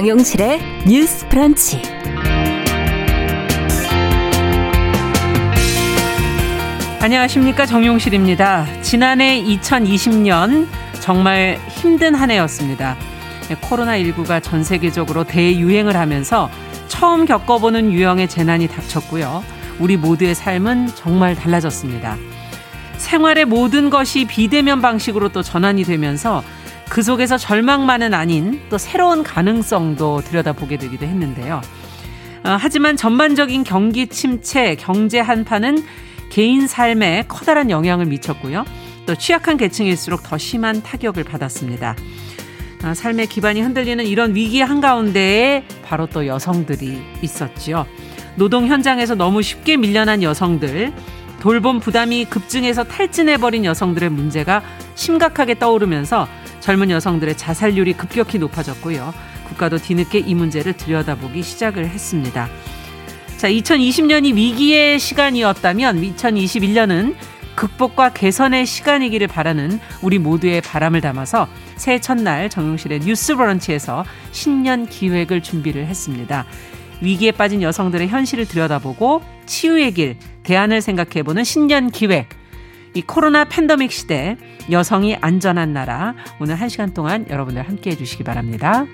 정용실의 뉴스 프런치. 안녕하십니까 정용실입니다. 지난해 2020년 정말 힘든 한 해였습니다. 코로나19가 전 세계적으로 대유행을 하면서 처음 겪어보는 유형의 재난이 닥쳤고요. 우리 모두의 삶은 정말 달라졌습니다. 생활의 모든 것이 비대면 방식으로 또 전환이 되면서 그 속에서 절망만은 아닌 또 새로운 가능성도 들여다보게 되기도 했는데요. 어, 하지만 전반적인 경기 침체, 경제 한파는 개인 삶에 커다란 영향을 미쳤고요. 또 취약한 계층일수록 더 심한 타격을 받았습니다. 어, 삶의 기반이 흔들리는 이런 위기 한가운데에 바로 또 여성들이 있었지요. 노동 현장에서 너무 쉽게 밀려난 여성들, 돌봄 부담이 급증해서 탈진해버린 여성들의 문제가 심각하게 떠오르면서 젊은 여성들의 자살률이 급격히 높아졌고요. 국가도 뒤늦게 이 문제를 들여다보기 시작을 했습니다. 자, 2020년이 위기의 시간이었다면 2021년은 극복과 개선의 시간이기를 바라는 우리 모두의 바람을 담아서 새해 첫날 정용실의 뉴스 브런치에서 신년 기획을 준비를 했습니다. 위기에 빠진 여성들의 현실을 들여다보고 치유의 길, 대안을 생각해보는 신년 기획. 이 코로나 팬더믹 시대 여성이 안전한 나라 오늘 한 시간 동안 여러분들 함께 해주시기 바랍니다.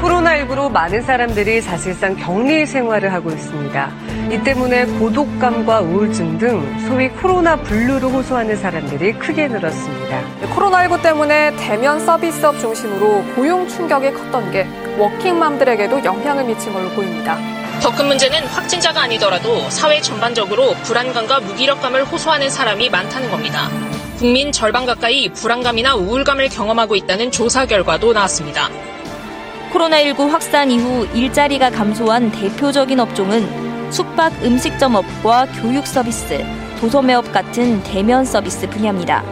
코로나19로 많은 사람들이 사실상 격리 생활을 하고 있습니다. 이 때문에 고독감과 우울증 등 소위 코로나 블루로 호소하는 사람들이 크게 늘었습니다. 코로나19 때문에 대면 서비스업 중심으로 고용 충격이 컸던 게 워킹맘들에게도 영향을 미친 걸로 보입니다. 더 큰 문제는 확진자가 아니더라도 사회 전반적으로 불안감과 무기력감을 호소하는 사람이 많다는 겁니다. 국민 절반 가까이 불안감이나 우울감을 경험하고 있다는 조사 결과도 나왔습니다. 코로나19 확산 이후 일자리가 감소한 대표적인 업종은 숙박 음식점 업과 교육 서비스, 도소매업 같은 대면 서비스 분야입니다.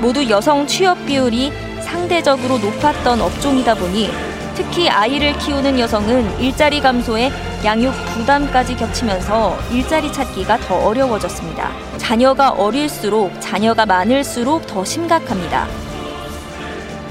모두 여성 취업 비율이 상대적으로 높았던 업종이다 보니 특히 아이를 키우는 여성은 일자리 감소에 양육 부담까지 겹치면서 일자리 찾기가 더 어려워졌습니다. 자녀가 어릴수록 자녀가 많을수록 더 심각합니다.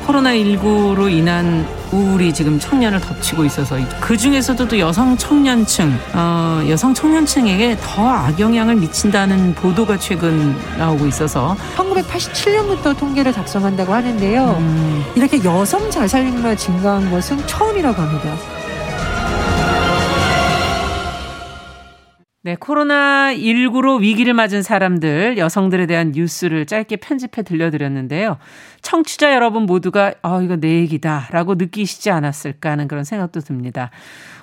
코로나19로 인한 우울이 지금 청년을 덮치고 있어서 그 중에서도 또 여성 청년층, 어, 여성 청년층에게 더 악영향을 미친다는 보도가 최근 나오고 있어서 1987년부터 통계를 작성한다고 하는데요. 음. 이렇게 여성 자살률만 증가한 것은 처음이라고 합니다. 네, 코로나19로 위기를 맞은 사람들, 여성들에 대한 뉴스를 짧게 편집해 들려드렸는데요. 청취자 여러분 모두가, 아, 이거 내 얘기다. 라고 느끼시지 않았을까 하는 그런 생각도 듭니다.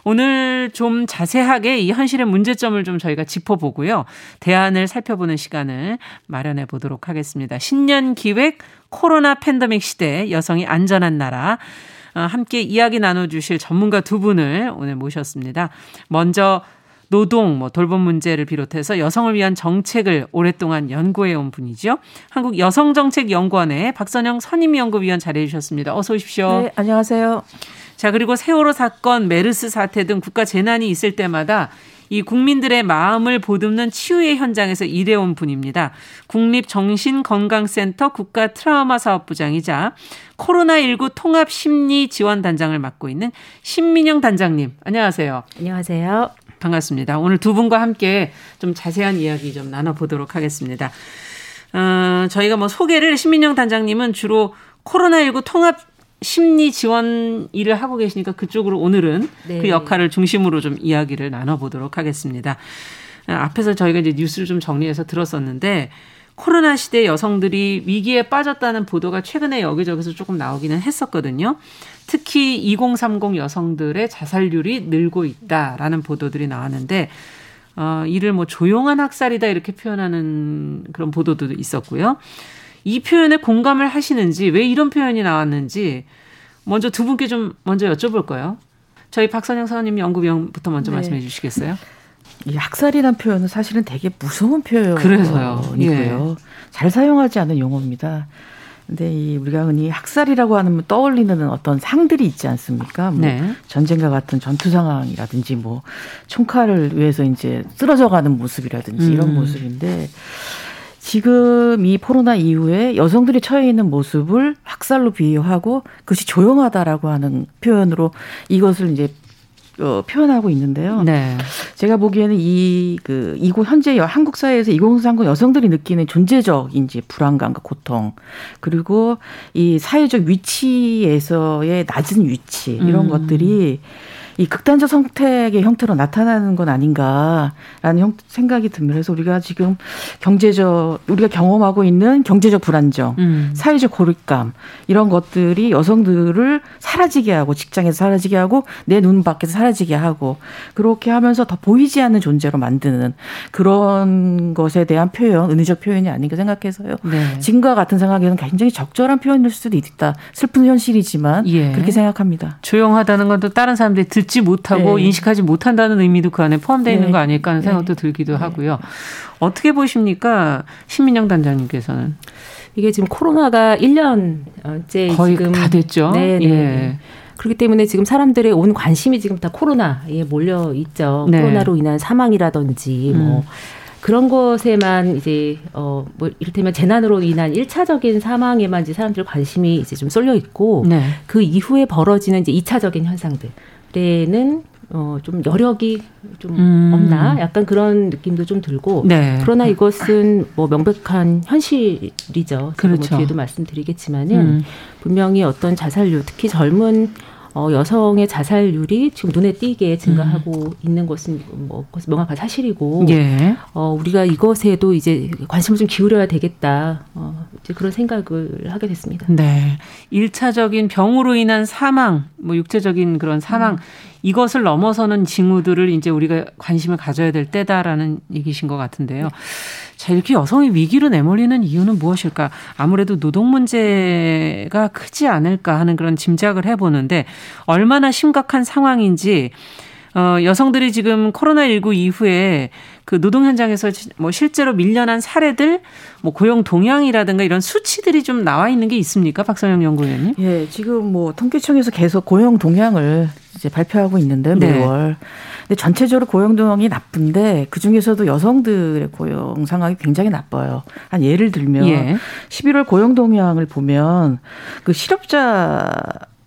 오늘 좀 자세하게 이 현실의 문제점을 좀 저희가 짚어보고요. 대안을 살펴보는 시간을 마련해 보도록 하겠습니다. 신년 기획 코로나 팬데믹 시대 여성이 안전한 나라. 어, 함께 이야기 나눠주실 전문가 두 분을 오늘 모셨습니다. 먼저 노동, 뭐 돌봄 문제를 비롯해서 여성을 위한 정책을 오랫동안 연구해 온 분이죠. 한국 여성정책연구원의 박선영 선임연구위원 자리해 주셨습니다. 어서 오십시오. 네, 안녕하세요. 자, 그리고 세월호 사건, 메르스 사태 등 국가 재난이 있을 때마다 이 국민들의 마음을 보듬는 치유의 현장에서 일해온 분입니다. 국립정신건강센터 국가 트라우마 사업부장이자 코로나19 통합 심리 지원 단장을 맡고 있는 신민영 단장님. 안녕하세요. 안녕하세요. 반갑습니다. 오늘 두 분과 함께 좀 자세한 이야기 좀 나눠보도록 하겠습니다. 어, 저희가 뭐 소개를 신민영 단장님은 주로 코로나19 통합 심리 지원 일을 하고 계시니까 그쪽으로 오늘은 네. 그 역할을 중심으로 좀 이야기를 나눠보도록 하겠습니다. 어, 앞에서 저희가 이제 뉴스를 좀 정리해서 들었었는데 코로나 시대 여성들이 위기에 빠졌다는 보도가 최근에 여기저기서 조금 나오기는 했었거든요. 특히 2030 여성들의 자살률이 늘고 있다라는 보도들이 나왔는데 어, 이를 뭐 조용한 학살이다 이렇게 표현하는 그런 보도도 있었고요. 이 표현에 공감을 하시는지 왜 이런 표현이 나왔는지 먼저 두 분께 좀 먼저 여쭤볼까요? 저희 박선영 선생님 연구위원부터 먼저 네. 말씀해 주시겠어요? 이 학살이란 표현은 사실은 되게 무서운 표현이고요. 그래서요. 예. 잘 사용하지 않는 용어입니다. 근데 이 우리가 흔히 학살이라고 하면 떠올리는 어떤 상들이 있지 않습니까? 뭐 네. 전쟁과 같은 전투 상황이라든지 뭐 총칼을 위해서 이제 쓰러져 가는 모습이라든지 음. 이런 모습인데 지금 이 코로나 이후에 여성들이 처해 있는 모습을 학살로 비유하고 그것이 조용하다라고 하는 표현으로 이것을 이제 어, 표현하고 있는데요. 네. 제가 보기에는 이, 그, 이곳 현재 한국 사회에서 2030 여성들이 느끼는 존재적인지 불안감과 고통, 그리고 이 사회적 위치에서의 낮은 위치, 이런 음. 것들이 이 극단적 선택의 형태로 나타나는 건 아닌가라는 형, 생각이 듭니다. 그래서 우리가 지금 경제적 우리가 경험하고 있는 경제적 불안정, 음. 사회적 고립감 이런 것들이 여성들을 사라지게 하고 직장에서 사라지게 하고 내 눈 밖에서 사라지게 하고 그렇게 하면서 더 보이지 않는 존재로 만드는 그런 것에 대한 표현, 은유적 표현이 아닌가 생각해서요. 네. 지금과 같은 상황에는 굉장히 적절한 표현일 수도 있다. 슬픈 현실이지만 예. 그렇게 생각합니다. 조용하다는 건또 다른 사람들이 듣 듣지 못하고 네. 인식하지 못한다는 의미도 그 안에 포함되어 있는 네. 거 아닐까 하는 생각도 네. 들기도 네. 하고요. 어떻게 보십니까? 신민영 단장님께서는. 이게 지금 코로나가 1년째 거의 지금 다 됐죠. 네, 네. 예. 그렇기 때문에 지금 사람들의 온 관심이 지금 다 코로나에 몰려 있죠. 네. 코로나로 인한 사망이라든지 뭐 음. 그런 것에만 이제 어 뭐 이를테면 재난으로 인한 일차적인 사망에만 이제 사람들 관심이 이제 좀 쏠려 있고 네. 그 이후에 벌어지는 이제 이차적인 현상들 때는 어, 좀 여력이 좀 음. 없나? 약간 그런 느낌도 좀 들고. 네. 그러나 이것은 뭐 명백한 현실이죠. 뭐 그렇죠. 뭐 뒤에도 말씀드리겠지만은 음. 분명히 어떤 자살률, 특히 젊은 어, 여성의 자살률이 지금 눈에 띄게 증가하고 음. 있는 것은 뭐 명확한 사실이고, 예. 어, 우리가 이것에도 이제 관심을 좀 기울여야 되겠다. 어, 이제 그런 생각을 하게 됐습니다. 네. 일차적인 병으로 인한 사망, 뭐 육체적인 그런 사망, 음. 이것을 넘어서는 징후들을 이제 우리가 관심을 가져야 될 때다라는 얘기신 것 같은데요. 네. 자, 이렇게 여성이 위기로 내몰리는 이유는 무엇일까? 아무래도 노동 문제가 크지 않을까 하는 그런 짐작을 해보는데 얼마나 심각한 상황인지 어, 여성들이 지금 코로나19 이후에 그 노동 현장에서 뭐 실제로 밀려난 사례들, 뭐 고용 동향이라든가 이런 수치들이 좀 나와 있는 게 있습니까? 박선영 연구위원님? 예, 지금 뭐 통계청에서 계속 고용 동향을 이제 발표하고 있는데 매월. 네. 근데 전체적으로 고용 동향이 나쁜데 그 중에서도 여성들의 고용 상황이 굉장히 나빠요. 한 예를 들면 예. 11월 고용 동향을 보면 그 실업자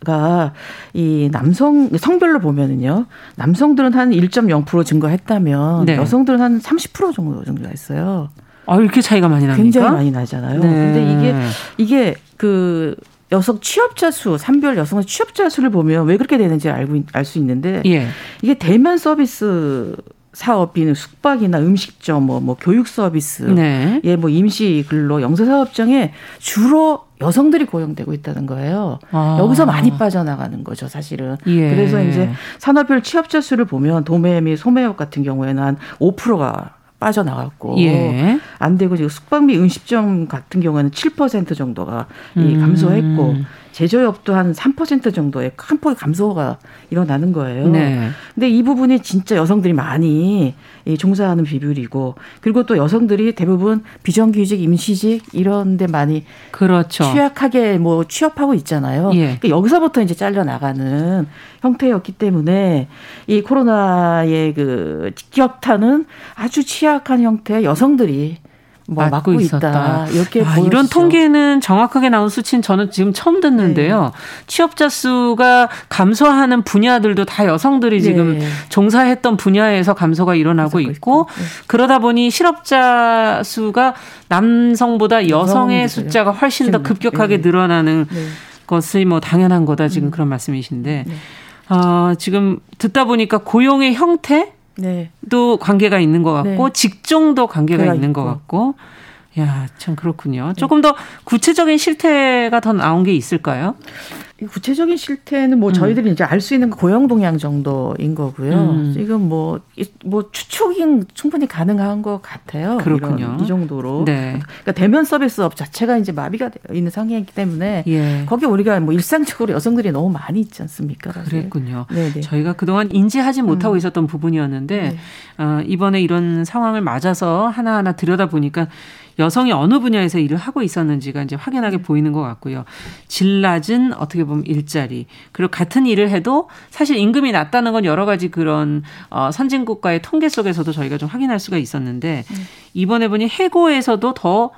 가이 남성 성별로 보면은요 남성들은 한 1.0% 증가했다면 네. 여성들은 한 30% 정도 증가했어요. 아 이렇게 차이가 많이 납니까? 굉장히 많이 나잖아요. 네. 근데 이게 이게 그 여성 취업자 수, 산별 여성의 취업자 수를 보면 왜 그렇게 되는지 알고 알 수 있는데 예. 이게 대면 서비스 사업인 숙박이나 음식점, 뭐, 뭐 교육 서비스, 네. 예, 뭐 임시 근로, 영세 사업장에 주로 여성들이 고용되고 있다는 거예요. 아. 여기서 많이 빠져나가는 거죠, 사실은. 예. 그래서 이제 산업별 취업자 수를 보면 도매 및 소매업 같은 경우에는 한 5%가 빠져나갔고 예. 안 되고 지금 숙박비 음식점 같은 경우에는 7% 정도가 이 감소했고 음. 제조업도 한 3% 정도의 큰 폭의 감소가 일어나는 거예요. 네. 근데 이 부분이 진짜 여성들이 많이 종사하는 비율이고 그리고 또 여성들이 대부분 비정규직, 임시직 이런 데 많이 그렇죠. 취약하게 뭐 취업하고 있잖아요. 예. 그러니까 여기서부터 이제 잘려 나가는 형태였기 때문에 이 코로나의 그 직격탄은 아주 취약한 형태의 여성들이 뭐 맞고, 맞고 있다. 이렇게 아, 이런 통계는 정확하게 나온 수치는 저는 지금 처음 듣는데요. 네. 취업자 수가 감소하는 분야들도 다 여성들이 네. 지금 종사했던 분야에서 감소가 일어나고 있고 네. 그러다 보니 실업자 수가 남성보다 여성의 숫자가 훨씬 더 급격하게 네. 늘어나는 네. 것이 뭐 당연한 거다 지금 음. 그런 말씀이신데 어, 지금 듣다 보니까 고용의 형태 네. 또 관계가 있는 것 같고 네. 직종도 관계가 있는 있고. 것 같고 야, 참 그렇군요. 조금 더 구체적인 실태가 더 나온 게 있을까요? 구체적인 실태는 뭐 음. 저희들이 이제 알 수 있는 고용 동향 정도인 거고요. 음. 지금 뭐뭐 뭐 추측이 충분히 가능한 것 같아요. 그렇군요. 이 정도로. 네. 그러니까 대면 서비스업 자체가 이제 마비가 되어 있는 상황이기 때문에 예. 거기 우리가 뭐 일상적으로 여성들이 너무 많이 있지 않습니까? 사실. 그랬군요. 네네. 저희가 그동안 인지하지 못하고 음. 있었던 부분이었는데 네. 어, 이번에 이런 상황을 맞아서 하나하나 들여다 보니까 여성이 어느 분야에서 일을 하고 있었는지가 이제 확연하게 네. 보이는 것 같고요. 질 낮은 어떻게 보면 일자리 그리고 같은 일을 해도 사실 임금이 낮다는 건 여러 가지 그런 어, 선진국가의 통계 속에서도 저희가 좀 확인할 수가 있었는데 음. 이번에 보니 해고에서도 더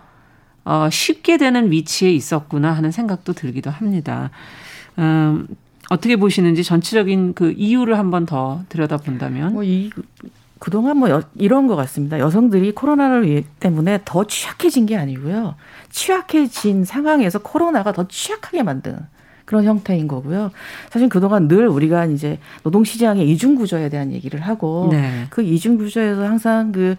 어, 쉽게 되는 위치에 있었구나 하는 생각도 들기도 합니다. 음, 어떻게 보시는지 전체적인 그 이유를 한번 더 들여다본다면? 뭐 이, 그동안 뭐 여, 이런 것 같습니다. 여성들이 코로나를 때문에 더 취약해진 게 아니고요. 취약해진 상황에서 코로나가 더 취약하게 만든 그런 형태인 거고요. 사실 그동안 늘 우리가 이제 노동시장의 이중구조에 대한 얘기를 하고 네. 그 이중구조에서 항상 그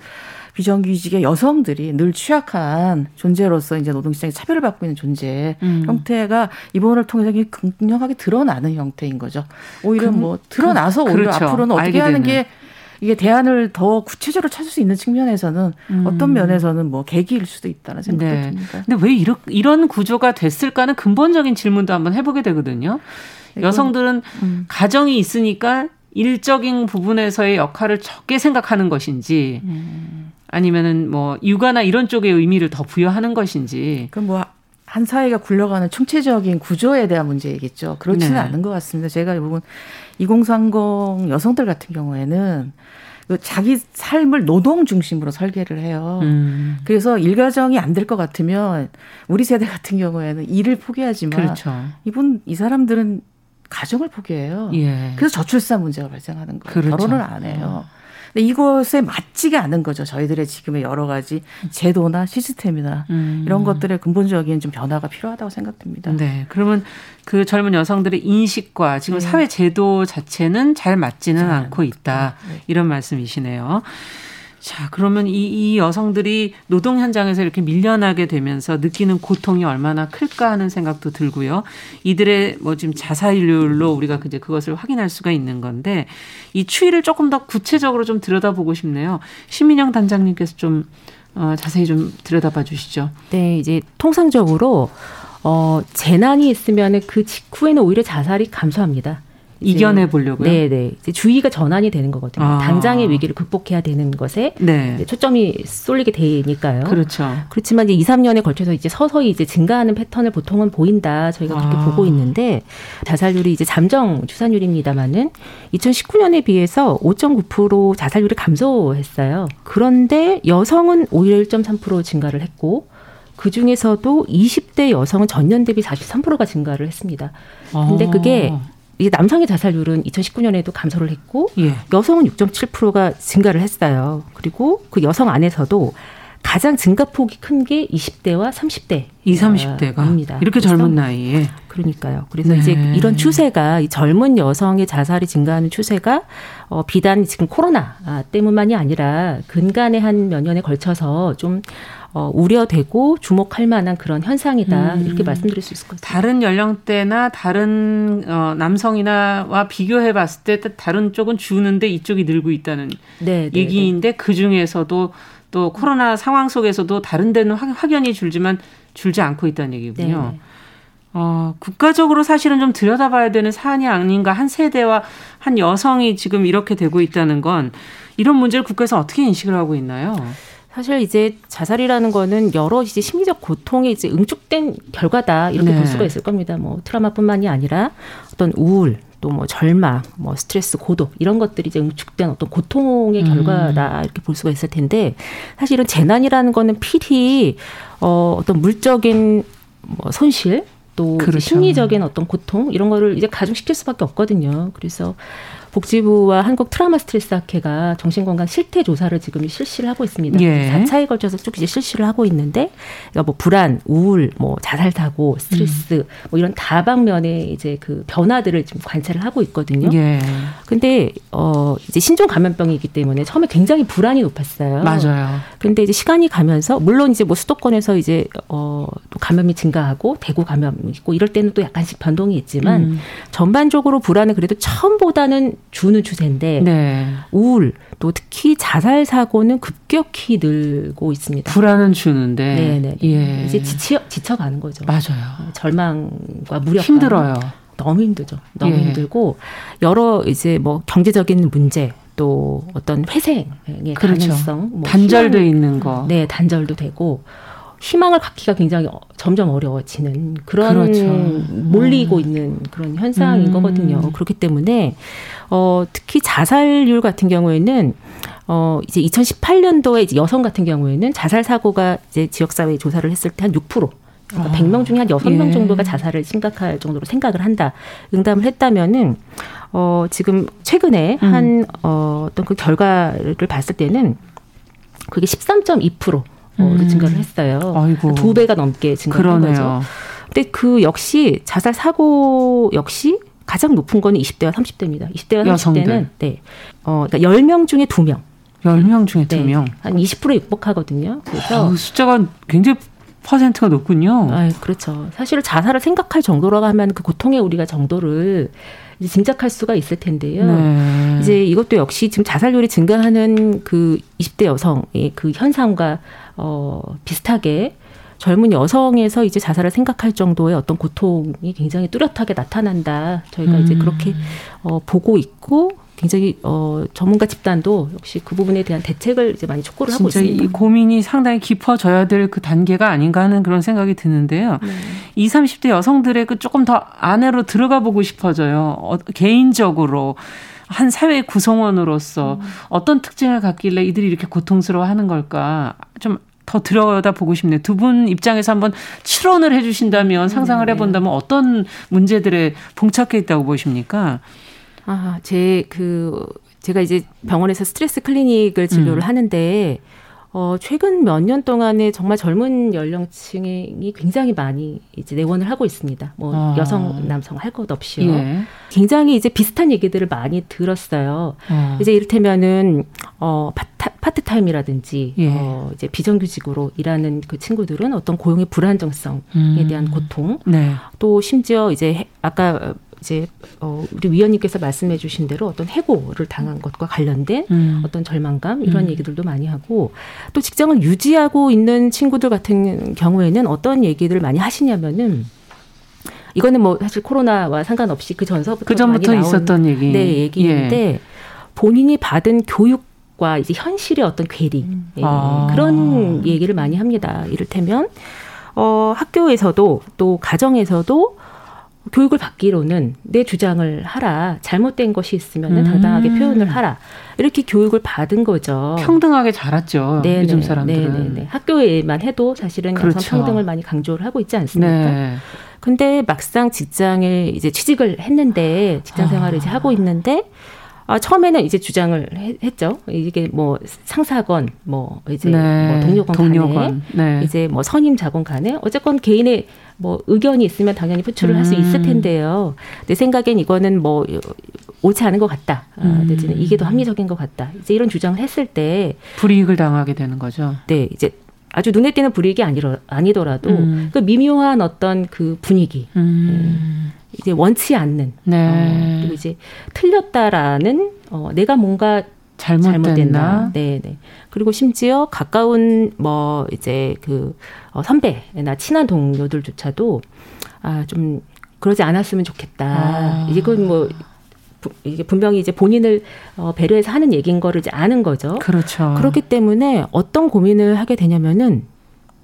비정규직의 여성들이 늘 취약한 존재로서 이제 노동시장에 차별을 받고 있는 존재 음. 형태가 이번을 통해서 극명하게 드러나는 형태인 거죠. 오히려 그, 뭐 드러나서 그, 오히려 그렇죠. 앞으로는 어떻게 하는 게 이게 대안을 더 구체적으로 찾을 수 있는 측면에서는 음. 어떤 면에서는 뭐 계기일 수도 있다는 생각도 네. 듭니다. 근데 왜 이런 이런 구조가 됐을까는 근본적인 질문도 한번 해보게 되거든요. 여성들은 음. 가정이 있으니까 일적인 부분에서의 역할을 적게 생각하는 것인지 음. 아니면은 뭐 육아나 이런 쪽의 의미를 더 부여하는 것인지. 그럼 뭐 한 사회가 굴러가는 총체적인 구조에 대한 문제이겠죠. 그렇지는 네. 않은 것 같습니다. 제가 보면 2030 여성들 같은 경우에는 그 자기 삶을 노동 중심으로 설계를 해요. 음. 그래서 일가정이 안 될 것 같으면 우리 세대 같은 경우에는 일을 포기하지만 그렇죠. 이분 이 사람들은 가정을 포기해요. 예. 그래서 저출산 문제가 발생하는 거예요. 그렇죠. 결혼을 안 해요. 어. 근데 이것에 맞지가 않은 거죠. 저희들의 지금의 여러 가지 제도나 시스템이나 음. 이런 것들의 근본적인 좀 변화가 필요하다고 생각됩니다. 네. 그러면 그 젊은 여성들의 인식과 지금 네. 사회 제도 자체는 잘 맞지는 않고 있다. 네. 이런 말씀이시네요. 자, 그러면 이, 이 여성들이 노동 현장에서 이렇게 밀려나게 되면서 느끼는 고통이 얼마나 클까 하는 생각도 들고요. 이들의 뭐 지금 자살률로 우리가 이제 그것을 확인할 수가 있는 건데 이 추이를 조금 더 구체적으로 좀 들여다보고 싶네요. 신민영 단장님께서 좀 어, 자세히 좀 들여다봐 주시죠. 네, 이제 통상적으로 어, 재난이 있으면 그 직후에는 오히려 자살이 감소합니다. 이겨내 보려고요. 네, 네. 이제 주의가 전환이 되는 거거든요. 아. 당장의 위기를 극복해야 되는 것에 네. 초점이 쏠리게 되니까요. 그렇죠. 그렇지만 이제 2, 3년에 걸쳐서 이제 서서히 이제 증가하는 패턴을 보통은 보인다. 저희가 그렇게 아. 보고 있는데 자살률이 이제 잠정 추산율입니다만은 2019년에 비해서 5.9% 자살률이 감소했어요. 그런데 여성은 오히려 1.3% 증가를 했고 그 중에서도 20대 여성은 전년 대비 43%가 증가를 했습니다. 근데 그게 아. 이 남성의 자살률은 2019년에도 감소를 했고 예. 여성은 6.7%가 증가를 했어요. 그리고 그 여성 안에서도 가장 증가폭이 큰 게 20대와 30대. 20, 30대가. 이렇게 젊은 나이에. 그러니까요. 그래서 네. 이제 이런 추세가 이 젊은 여성의 자살이 증가하는 추세가 어, 비단 지금 코로나 때문만이 아니라 근간의 한몇 년에 걸쳐서 좀 어, 우려되고 주목할 만한 그런 현상이다 음. 이렇게 말씀드릴 수 있을 것 같습니다. 다른 연령대나 다른 어, 남성이나와 비교해 봤을 때 다른 쪽은 주는데 이쪽이 늘고 있다는 네, 네 얘기인데 네. 그 중에서도 또 코로나 상황 속에서도 다른 데는 확 연히 줄지만 줄지 않고 있다는 얘기군요. 네, 네. 어, 국가적으로 사실은 좀 들여다봐야 되는 사안이 아닌가 한 세대와 한 여성이 지금 이렇게 되고 있다는 건 이런 문제를 국가에서 어떻게 인식을 하고 있나요? 사실 이제 자살이라는 거는 여러 이제 심리적 고통에 이제 응축된 결과다 이렇게 네. 볼 수가 있을 겁니다. 뭐 트라우마뿐만이 아니라 어떤 우울, 또 뭐 절망, 뭐 스트레스, 고독 이런 것들이 이제 응축된 어떤 고통의 음. 결과다 이렇게 볼 수가 있을 텐데 사실은 재난이라는 거는 필히 어 어떤 물적인 뭐 손실 또 그렇죠. 심리적인 어떤 고통 이런 거를 이제 가중시킬 수밖에 없거든요. 그래서 복지부와 한국 트라우마 스트레스 학회가 정신건강 실태 조사를 지금 실시를 하고 있습니다. 예. 4차에 걸쳐서 쭉 이제 실시를 하고 있는데 그러니까 뭐 불안, 우울, 뭐 자살 사고, 스트레스 음. 뭐 이런 다방면의 이제 그 변화들을 지금 관찰을 하고 있거든요. 예. 근데 어 이제 신종 감염병이기 때문에 처음에 굉장히 불안이 높았어요. 맞아요. 근데 이제 시간이 가면서 물론 이제 뭐 수도권에서 이제 어또 감염이 증가하고 대구 감염이 있고 이럴 때는 또 약간씩 변동이 있지만 음. 전반적으로 불안은 그래도 처음보다는 주는 추세인데 네. 우울 또 특히 자살 사고는 급격히 늘고 있습니다. 불안은 주는데 네네 예. 이제 지쳐 지쳐가는 거죠. 맞아요. 절망과 무력 힘들어요. 너무 힘들죠. 너무 예. 힘들고 여러 이제 뭐 경제적인 문제 또 어떤 회생의 그렇죠. 가능성, 뭐 단절돼 희망, 있는 거, 네 단절도 되고 희망을 갖기가 굉장히 어, 점점 어려워지는 그런 그렇죠. 몰리고 음. 있는 그런 현상인 음. 거거든요. 그렇기 때문에 어 특히 자살률 같은 경우에는 어 이제 2018년도에 이제 여성 같은 경우에는 자살 사고가 이제 지역 사회 조사를 했을 때 한 6%. 그러니까 아, 100명 중에 한 6명 예. 정도가 자살을 심각할 정도로 생각을 한다. 응답을 했다면은 어 지금 최근에 음. 한 어, 어떤 그 결과를 봤을 때는 그게 13.2% 음. 증가를 했어요. 아이고. 두 배가 넘게 증가한 거죠. 근데 그 역시 자살 사고 역시 가장 높은 거는 20대와 30대입니다. 20대와 30대는 네. 어 그러니까 10명 중에 2명. 10명 중에 2명. 네. 한 20% 육박하거든요. 그래서 아, 숫자가 굉장히 퍼센트가 높군요. 아, 그렇죠. 사실 자살을 생각할 정도라고 하면 그 고통의 우리가 정도를 이제 짐작할 수가 있을 텐데요. 네. 이제 이것도 역시 지금 자살률이 증가하는 그 20대 여성의 그 현상과 어 비슷하게 젊은 여성에서 이제 자살을 생각할 정도의 어떤 고통이 굉장히 뚜렷하게 나타난다. 저희가 음. 이제 그렇게 어 보고 있고 굉장히 어 전문가 집단도 역시 그 부분에 대한 대책을 이제 많이 촉구를 하고 있습니다. 이 고민이 상당히 깊어져야 될 그 단계가 아닌가 하는 그런 생각이 드는데요. 네. 20, 30대 여성들의 그 조금 더 안으로 들어가 보고 싶어져요. 어, 개인적으로 한 사회 구성원으로서 음. 어떤 특징을 갖길래 이들이 이렇게 고통스러워하는 걸까 좀 더 들여다 보고 싶네요. 두 분 입장에서 한번 추론을 해주신다면 상상을 네. 해본다면 어떤 문제들에 봉착해 있다고 보십니까? 아, 제 그 제가 이제 병원에서 스트레스 클리닉을 진료를 음. 하는데 어, 최근 몇 년 동안에 정말 젊은 연령층이 굉장히 많이 이제 내원을 하고 있습니다. 뭐 아. 여성, 남성 할 것 없이요. 예. 굉장히 이제 비슷한 얘기들을 많이 들었어요. 아. 이제 이를테면은 어 파타, 파트타임이라든지 예. 어 이제 비정규직으로 일하는 그 친구들은 어떤 고용의 불안정성에 음. 대한 고통, 네. 또 심지어 이제 아까 이제 어 우리 위원님께서 말씀해 주신 대로 어떤 해고를 당한 것과 관련된 음. 어떤 절망감 이런 음. 얘기들도 많이 하고 또 직장을 유지하고 있는 친구들 같은 경우에는 어떤 얘기들을 많이 하시냐면은 이거는 뭐 사실 코로나와 상관없이 그 전서부터 그 전부터 있었던 얘기. 네, 얘기인데 예. 본인이 받은 교육 과 이제 현실의 어떤 괴리 음. 예, 아. 그런 얘기를 많이 합니다. 이를테면 어 학교에서도 또 가정에서도 교육을 받기로는 내 주장을 하라. 잘못된 것이 있으면 음. 당당하게 표현을 하라. 이렇게 교육을 받은 거죠. 평등하게 자랐죠. 네네. 요즘 사람들은. 네네네. 학교에만 해도 사실은 그렇죠. 여성 평등을 많이 강조를 하고 있지 않습니까? 네. 근데 막상 직장에 이제 취직을 했는데 직장 생활을 아. 이제 하고 있는데 아, 처음에는 이제 주장을 했죠. 이게 뭐 상사건, 뭐 이제 네, 뭐 동료건, 동료건 간에 네. 이제 뭐 선임 자건 간에 어쨌건 개인의 뭐 의견이 있으면 당연히 표출을 음. 할수 있을 텐데요. 내 생각엔 이거는 뭐 옳지 않은 것 같다. 아, 음. 내지는 이게 더 합리적인 것 같다. 이제 이런 주장을 했을 때 불이익을 당하게 되는 거죠. 네, 이제 아주 눈에 띄는 불이익이 아니라, 아니더라도 음. 그 미묘한 어떤 그 분위기. 음. 네. 이제 원치 않는 네. 어, 그리고 이제 틀렸다라는 어, 내가 뭔가 잘못됐나? 잘못됐나? 네, 네. 그리고 심지어 가까운 뭐 이제 그 어, 선배나 친한 동료들조차도 아 좀 그러지 않았으면 좋겠다. 아. 이건 뭐 이게 분명히 이제 본인을 어, 배려해서 하는 얘기인 거를 이제 아는 거죠. 그렇죠. 그렇기 때문에 어떤 고민을 하게 되냐면은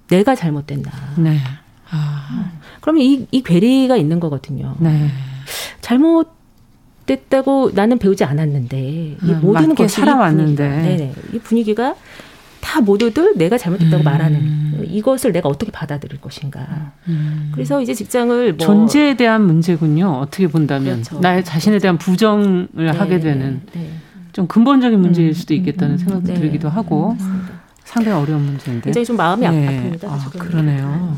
내가 잘못됐나. 네. 아. 그러면 이, 이 괴리가 있는 거거든요. 네. 잘못 됐다고 나는 배우지 않았는데 이 음, 모든 것이 살아왔는데 네네. 이 분위기가 다 모두들 내가 잘못했다고 음. 말하는 이것을 내가 어떻게 받아들일 것인가. 음. 그래서 이제 직장을 뭐 존재에 대한 문제군요. 어떻게 본다면 그렇죠. 나의 자신에 대한 부정을 네. 하게 되는 네. 좀 근본적인 문제일 음. 수도 있겠다는 음. 생각도 네. 들기도 하고 상당히 어려운 문제인데. 굉장히 좀 마음이 네. 아픕니다. 아, 그러네요.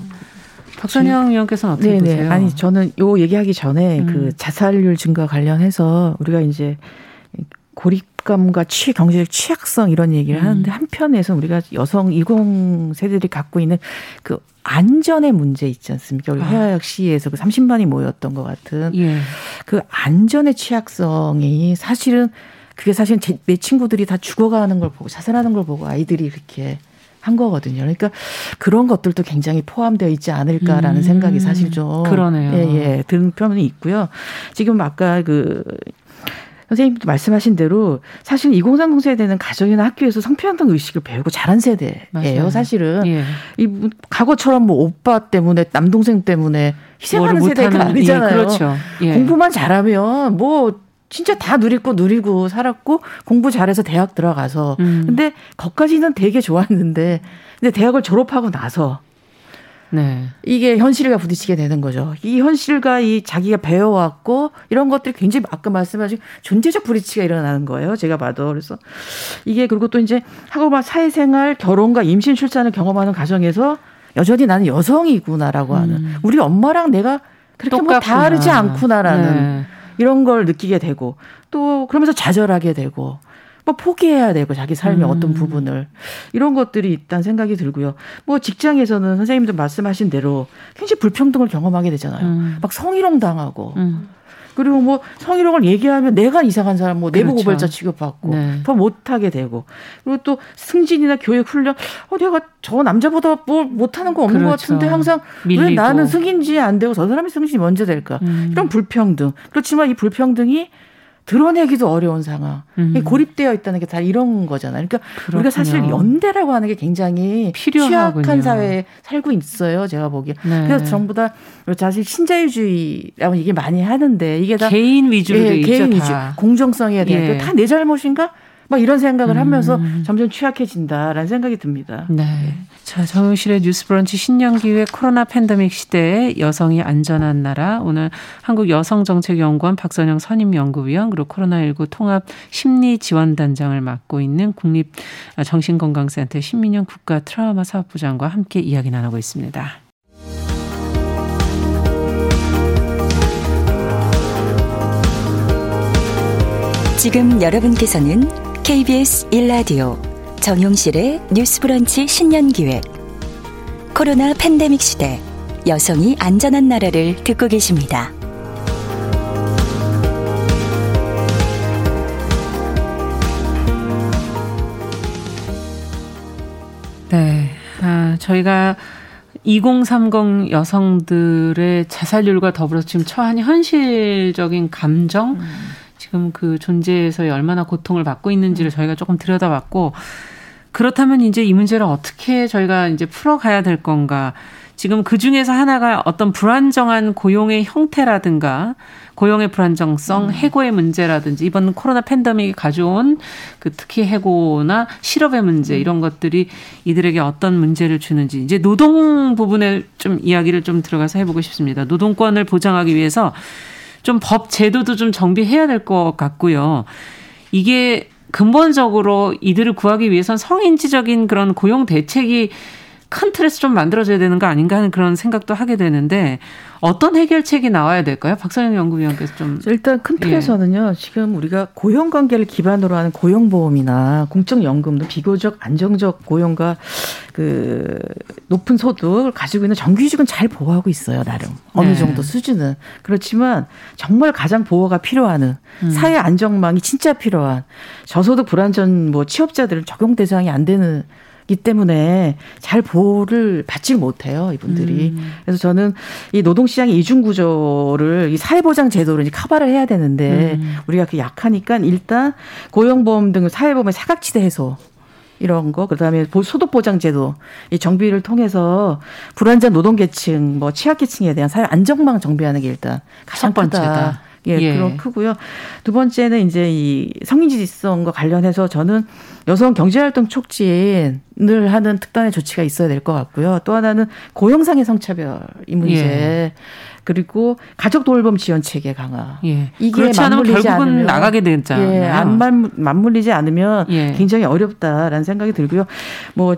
박선영 의원께서는 어떻게 네네. 보세요? 아니 저는 요 얘기하기 전에 음. 그 자살률 증가 관련해서 우리가 이제 고립감과 취 경제적 취약성 이런 얘기를 음. 하는데 한편에서 우리가 여성 20 세대들이 갖고 있는 그 안전의 문제 있지 않습니까? 우리 해화역 아. 시에서 그 30만이 모였던 것 같은 예. 그 안전의 취약성이 사실은 그게 사실 내 친구들이 다 죽어가는 걸 보고 자살하는 걸 보고 아이들이 이렇게 한 거거든요. 그러니까 그런 것들도 굉장히 포함되어 있지 않을까라는 음. 생각이 사실 좀 그러네요. 예, 예, 드는 편이 있고요. 지금 아까 그 선생님도 말씀하신 대로 사실 2030 세대는 가정이나 학교에서 성평등 의식을 배우고 자란 세대예요. 맞아요. 사실은 예. 이 과거처럼 뭐 오빠 때문에 남동생 때문에 희생하는 세대가 아니잖아요. 예, 그렇죠. 예. 공부만 잘하면 뭐 진짜 다 누리고 누리고 살았고 공부 잘해서 대학 들어가서 음. 근데 거기까지는 되게 좋았는데 근데 대학을 졸업하고 나서 네. 이게 현실과 부딪히게 되는 거죠. 이 현실과 이 자기가 배워왔고 이런 것들이 굉장히 아까 말씀하신 존재적 부딪치가 일어나는 거예요. 제가 봐도 그래서 이게 그리고 또 이제 하고 막 사회생활, 결혼과 임신, 출산을 경험하는 가정에서 여전히 나는 여성이구나라고 하는 음. 우리 엄마랑 내가 그렇게 뭐 똑같구나. 뭐 다르지 않구나라는 네. 이런 걸 느끼게 되고 또 그러면서 좌절하게 되고 뭐 포기해야 되고 자기 삶의 음. 어떤 부분을 이런 것들이 있다는 생각이 들고요. 뭐 직장에서는 선생님도 말씀하신 대로 굉장히 불평등을 경험하게 되잖아요. 음. 막 성희롱 당하고 음. 그리고 뭐 성희롱을 얘기하면 내가 이상한 사람 뭐 내부 그렇죠. 고발자 취급받고 네. 더 못하게 되고 그리고 또 승진이나 교육 훈련 어 내가 저 남자보다 뭐 못하는 거 없는 그렇죠. 것 같은데 항상 밀리고. 왜 나는 승인지 안 되고 저 사람이 승진이 먼저 될까 음. 이런 불평등 그렇지만 이 불평등이 드러내기도 어려운 상황. 음. 고립되어 있다는 게 다 이런 거잖아요. 그러니까 그렇군요. 우리가 사실 연대라고 하는 게 굉장히 필요하군요. 취약한 사회에 살고 있어요. 제가 보기에. 네. 그래서 전부 다 사실 신자유주의라고 얘기 많이 하는데 이게 다 개인 위주로 예, 개인 위주, 공정성에 대한 예. 다내 잘못인가? 막 이런 생각을 음. 하면서 점점 취약해진다라는 생각이 듭니다. 네. 자, 정용실의 뉴스 브런치 신년기획 코로나 팬데믹 시대에 여성이 안전한 나라. 오늘 한국 여성정책연구원 박선영 선임연구위원 그리고 코로나19 통합 심리지원단장을 맡고 있는 국립 정신건강센터 신민영 국가 트라우마 사업부장과 함께 이야기 나누고 있습니다. 지금 여러분께서는 KBS 1라디오 정용실의 뉴스 브런치 신년기획 코로나 팬데믹 시대 여성이 안전한 나라를 듣고 계십니다. 네. 아, 저희가 2030 여성들의 자살률과 더불어서 지금 처한 현실적인 감정, 음. 지금 그 존재에서 얼마나 고통을 받고 있는지를 저희가 조금 들여다봤고 그렇다면 이제 이 문제를 어떻게 저희가 이제 풀어가야 될 건가? 지금 그 중에서 하나가 어떤 불안정한 고용의 형태라든가 고용의 불안정성, 음. 해고의 문제라든지 이번 코로나 팬데믹이 가져온 그 특히 해고나 실업의 문제 이런 것들이 이들에게 어떤 문제를 주는지 이제 노동 부분에 좀 이야기를 좀 들어가서 해보고 싶습니다. 노동권을 보장하기 위해서 좀 법 제도도 좀 정비해야 될 것 같고요. 이게 근본적으로 이들을 구하기 위해선 성인지적인 그런 고용 대책이 큰 틀에서 좀 만들어져야 되는 거 아닌가 하는 그런 생각도 하게 되는데 어떤 해결책이 나와야 될까요? 박선영 연구위원께서 좀 일단 큰 틀에서는요. 예. 지금 우리가 고용 관계를 기반으로 하는 고용보험이나 공적연금도 비교적 안정적 고용과 그 높은 소득을 가지고 있는 정규직은 잘 보호하고 있어요. 나름 어느 네. 정도 수준은 그렇지만 정말 가장 보호가 필요한 음. 사회 안정망이 진짜 필요한 저소득 불안전 뭐 취업자들은 적용 대상이 안 되는 이 때문에 잘 보호를 받지 못해요 이분들이. 음. 그래서 저는 이 노동시장의 이중 구조를 이 사회보장 제도로 이제 커버를 해야 되는데 음. 우리가 그 약하니까 일단 고용보험 등 사회보험의 사각지대 해소 이런 거 그다음에 소득 보장 제도 이 정비를 통해서 불안전 노동 계층 뭐 취약 계층에 대한 사회 안정망 정비하는 게 일단 가장 크다. 예, 예, 그런 크고요. 두 번째는 이제 이 성인 지지성과 관련해서 저는 여성 경제활동 촉진을 하는 특단의 조치가 있어야 될 것 같고요. 또 하나는 고용상의 성차별 이 문제. 예. 그리고 가족 돌봄 지원 체계 강화. 예. 이게 그렇지 않으면 결국은 않으면, 나가게 되잖아요. 예, 안 맞물리지 않으면 예. 굉장히 어렵다라는 생각이 들고요. 뭐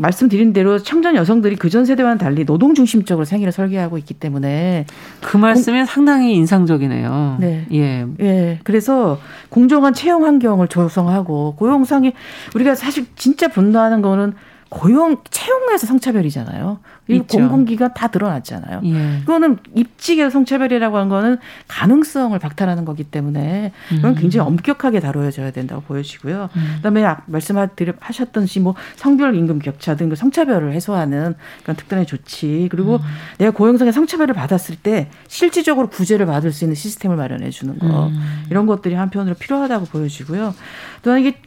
말씀드린 대로 청년 여성들이 그전 세대와는 달리 노동 중심적으로 생애를 설계하고 있기 때문에 그 말씀이 공... 상당히 인상적이네요. 네. 예. 예. 그래서 공정한 채용 환경을 조성하고 고용 상이 우리가 사실 진짜 분노하는 거는 고용 채용에서 성차별이잖아요. 이 공공기관 다 드러났잖아요. 예. 그거는 입직에서 성차별이라고 하는 거는 가능성을 박탈하는 거기 때문에 이건 음. 굉장히 엄격하게 다뤄져야 된다고 보여지고요. 음. 그다음에 말씀하셨던 뭐 성별 임금 격차 등그 성차별을 해소하는 그런 특단의 조치 그리고 음. 내가 고용상의 성차별을 받았을 때 실질적으로 구제를 받을 수 있는 시스템을 마련해 주는 거 음. 이런 것들이 한편으로 필요하다고 보여지고요. 또한 이게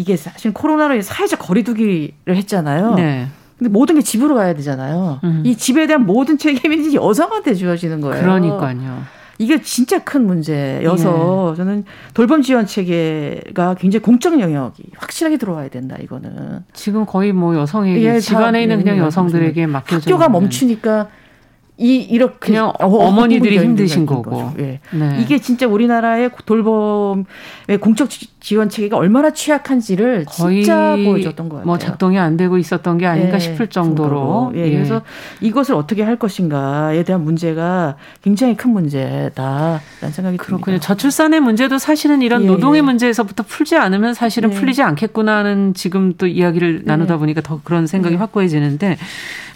이게 사실 코로나로 사회적 거리두기를 했잖아요. 네. 근데 모든 게 집으로 가야 되잖아요. 음. 이 집에 대한 모든 책임이 여성한테 주어지는 거예요. 그러니까요. 이게 진짜 큰 문제여서 예. 저는 돌봄 지원 체계가 굉장히 공적 영역이 확실하게 들어와야 된다 이거는. 지금 거의 뭐 여성에게 예, 집안에 있는 그냥 여성들에게 맡겨져 학교가 멈추니까 이 이렇게 그냥 어, 머니들이 힘드신 거고. 예. 네. 이게 진짜 우리나라의 돌봄의 공적 지원 체계가 얼마나 취약한지를 진짜 보여줬던 것 같아요. 뭐 작동이 안 되고 있었던 게 아닌가 예. 싶을 정도로. 예. 예. 그래서 이것을 어떻게 할 것인가에 대한 문제가 굉장히 큰 문제다라는 생각이 그렇군요. 듭니다. 저출산의 문제도 사실은 이런 예. 노동의 문제에서부터 풀지 않으면 사실은 예. 풀리지 않겠구나 하는 지금 또 이야기를 나누다 보니까 더 그런 생각이 확고해지는데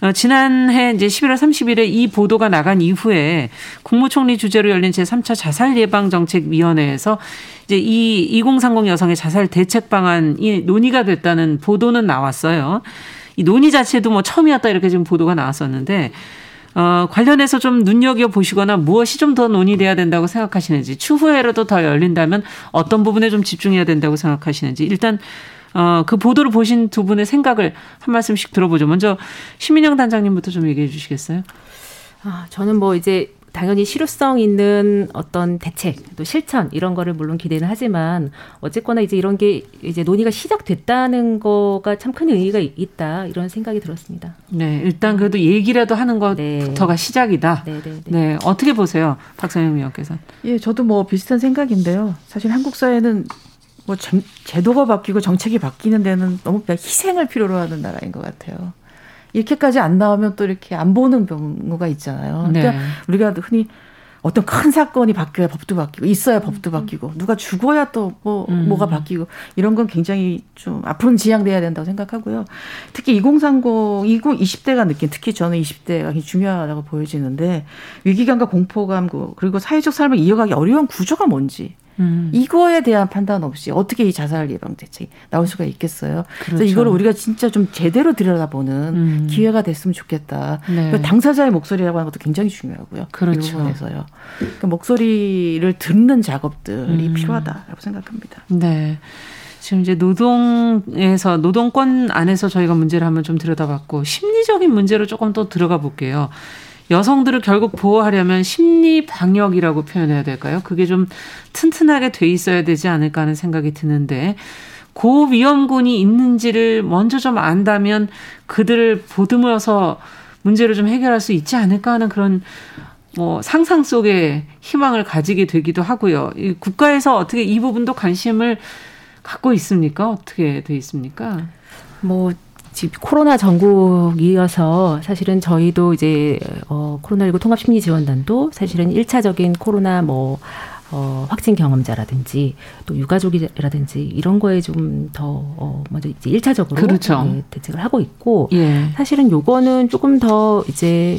어, 지난해 이제 11월 30일에 이 보도가 나간 이후에 국무총리 주재로 열린 제3차 자살 예방 정책 위원회에서 이제 이 2030 여성의 자살 대책 방안이 논의가 됐다는 보도는 나왔어요. 이 논의 자체도 뭐 처음이었다 이렇게 지금 보도가 나왔었는데 어, 관련해서 좀 눈여겨 보시거나 무엇이 좀 더 논의돼야 된다고 생각하시는지 추후에라도 더 열린다면 어떤 부분에 좀 집중해야 된다고 생각하시는지 일단 어, 그 보도를 보신 두 분의 생각을 한 말씀씩 들어보죠. 먼저 시민영 단장님부터 좀 얘기해 주시겠어요? 아, 저는 뭐 이제 당연히 실효성 있는 어떤 대책, 또 실천 이런 거를 물론 기대는 하지만 어쨌거나 이제 이런 게 이제 논의가 시작됐다는 거가 참 큰 의미가 있다 이런 생각이 들었습니다. 네, 일단 그래도 얘기라도 하는 것부터가 네. 시작이다. 네, 네, 네. 네, 어떻게 보세요, 박선영 위원께서? 예, 저도 뭐 비슷한 생각인데요. 사실 한국 사회는 뭐 제도가 바뀌고 정책이 바뀌는 데는 너무 희생을 필요로 하는 나라인 것 같아요. 이렇게까지 안 나오면 또 이렇게 안 보는 경우가 있잖아요. 그러니까 네. 우리가 흔히 어떤 큰 사건이 바뀌어야 법도 바뀌고 있어야 법도 바뀌고 누가 죽어야 또뭐 음. 뭐가 바뀌고 이런 건 굉장히 좀 앞으로는 지양돼야 된다고 생각하고요. 특히 2030, 20, 20대가 느낀 특히 저는 20대가 굉장히 중요하다고 보여지는데 위기감과 공포감 그리고 사회적 삶을 이어가기 어려운 구조가 뭔지 음. 이거에 대한 판단 없이 어떻게 이 자살 예방 대책이 나올 수가 있겠어요. 그렇죠. 그래서 이걸 우리가 진짜 좀 제대로 들여다보는 음. 기회가 됐으면 좋겠다. 네. 당사자의 목소리라고 하는 것도 굉장히 중요하고요. 그렇죠. 이 부분에서요. 그러니까 목소리를 듣는 작업들이 음. 필요하다라고 생각합니다. 네. 지금 이제 노동에서 노동권 안에서 저희가 문제를 한번 좀 들여다봤고 심리적인 문제로 조금 또 들어가 볼게요. 여성들을 결국 보호하려면 심리 방역이라고 표현해야 될까요? 그게 좀 튼튼하게 돼 있어야 되지 않을까 하는 생각이 드는데 고위험군이 있는지를 먼저 좀 안다면 그들을 보듬어서 문제를 좀 해결할 수 있지 않을까 하는 그런 뭐 상상 속에 희망을 가지게 되기도 하고요. 이 국가에서 어떻게 이 부분도 관심을 갖고 있습니까? 어떻게 돼 있습니까? 뭐 지금 코로나 전국이어서 사실은 저희도 이제 어 코로나19 통합 심리 지원단도 사실은 일차적인 코로나 뭐 어, 확진 경험자라든지 또 유가족이라든지 이런 거에 좀 더 어, 먼저 이제 일차적으로 그렇죠. 네, 대책을 하고 있고 예. 사실은 요거는 조금 더 이제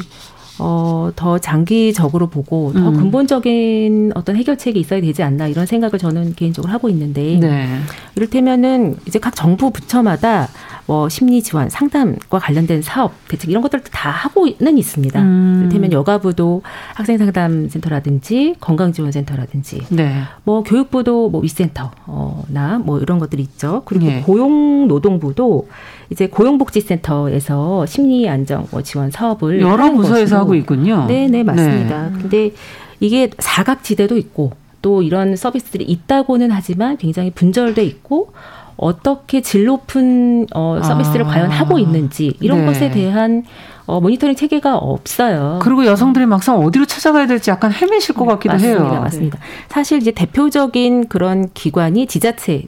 어, 더 장기적으로 보고 더 음. 근본적인 어떤 해결책이 있어야 되지 않나 이런 생각을 저는 개인적으로 하고 있는데 네. 이를테면은 이제 각 정부 부처마다 뭐 심리 지원, 상담과 관련된 사업, 대책 이런 것들도 다 하고는 있습니다. 음. 이를테면 여가부도 학생 상담 센터라든지 건강 지원 센터라든지 네. 뭐 교육부도 뭐 위센터나 뭐 이런 것들이 있죠. 그리고 네. 고용노동부도 이제 고용복지센터에서 심리 안정 뭐 지원 사업을 여러 부서에서 하고 있군요. 네, 네, 맞습니다. 네. 근데 이게 사각지대도 있고 또 이런 서비스들이 있다고는 하지만 굉장히 분절돼 있고 어떻게 질 높은 어, 서비스를 아. 과연 하고 있는지 이런 네. 것에 대한 어, 모니터링 체계가 없어요. 그리고 여성들이 막상 어디로 찾아가야 될지 약간 헤매실 것 같기도 맞습니다, 해요. 맞습니다. 사실 이제 대표적인 그런 기관이 지자체,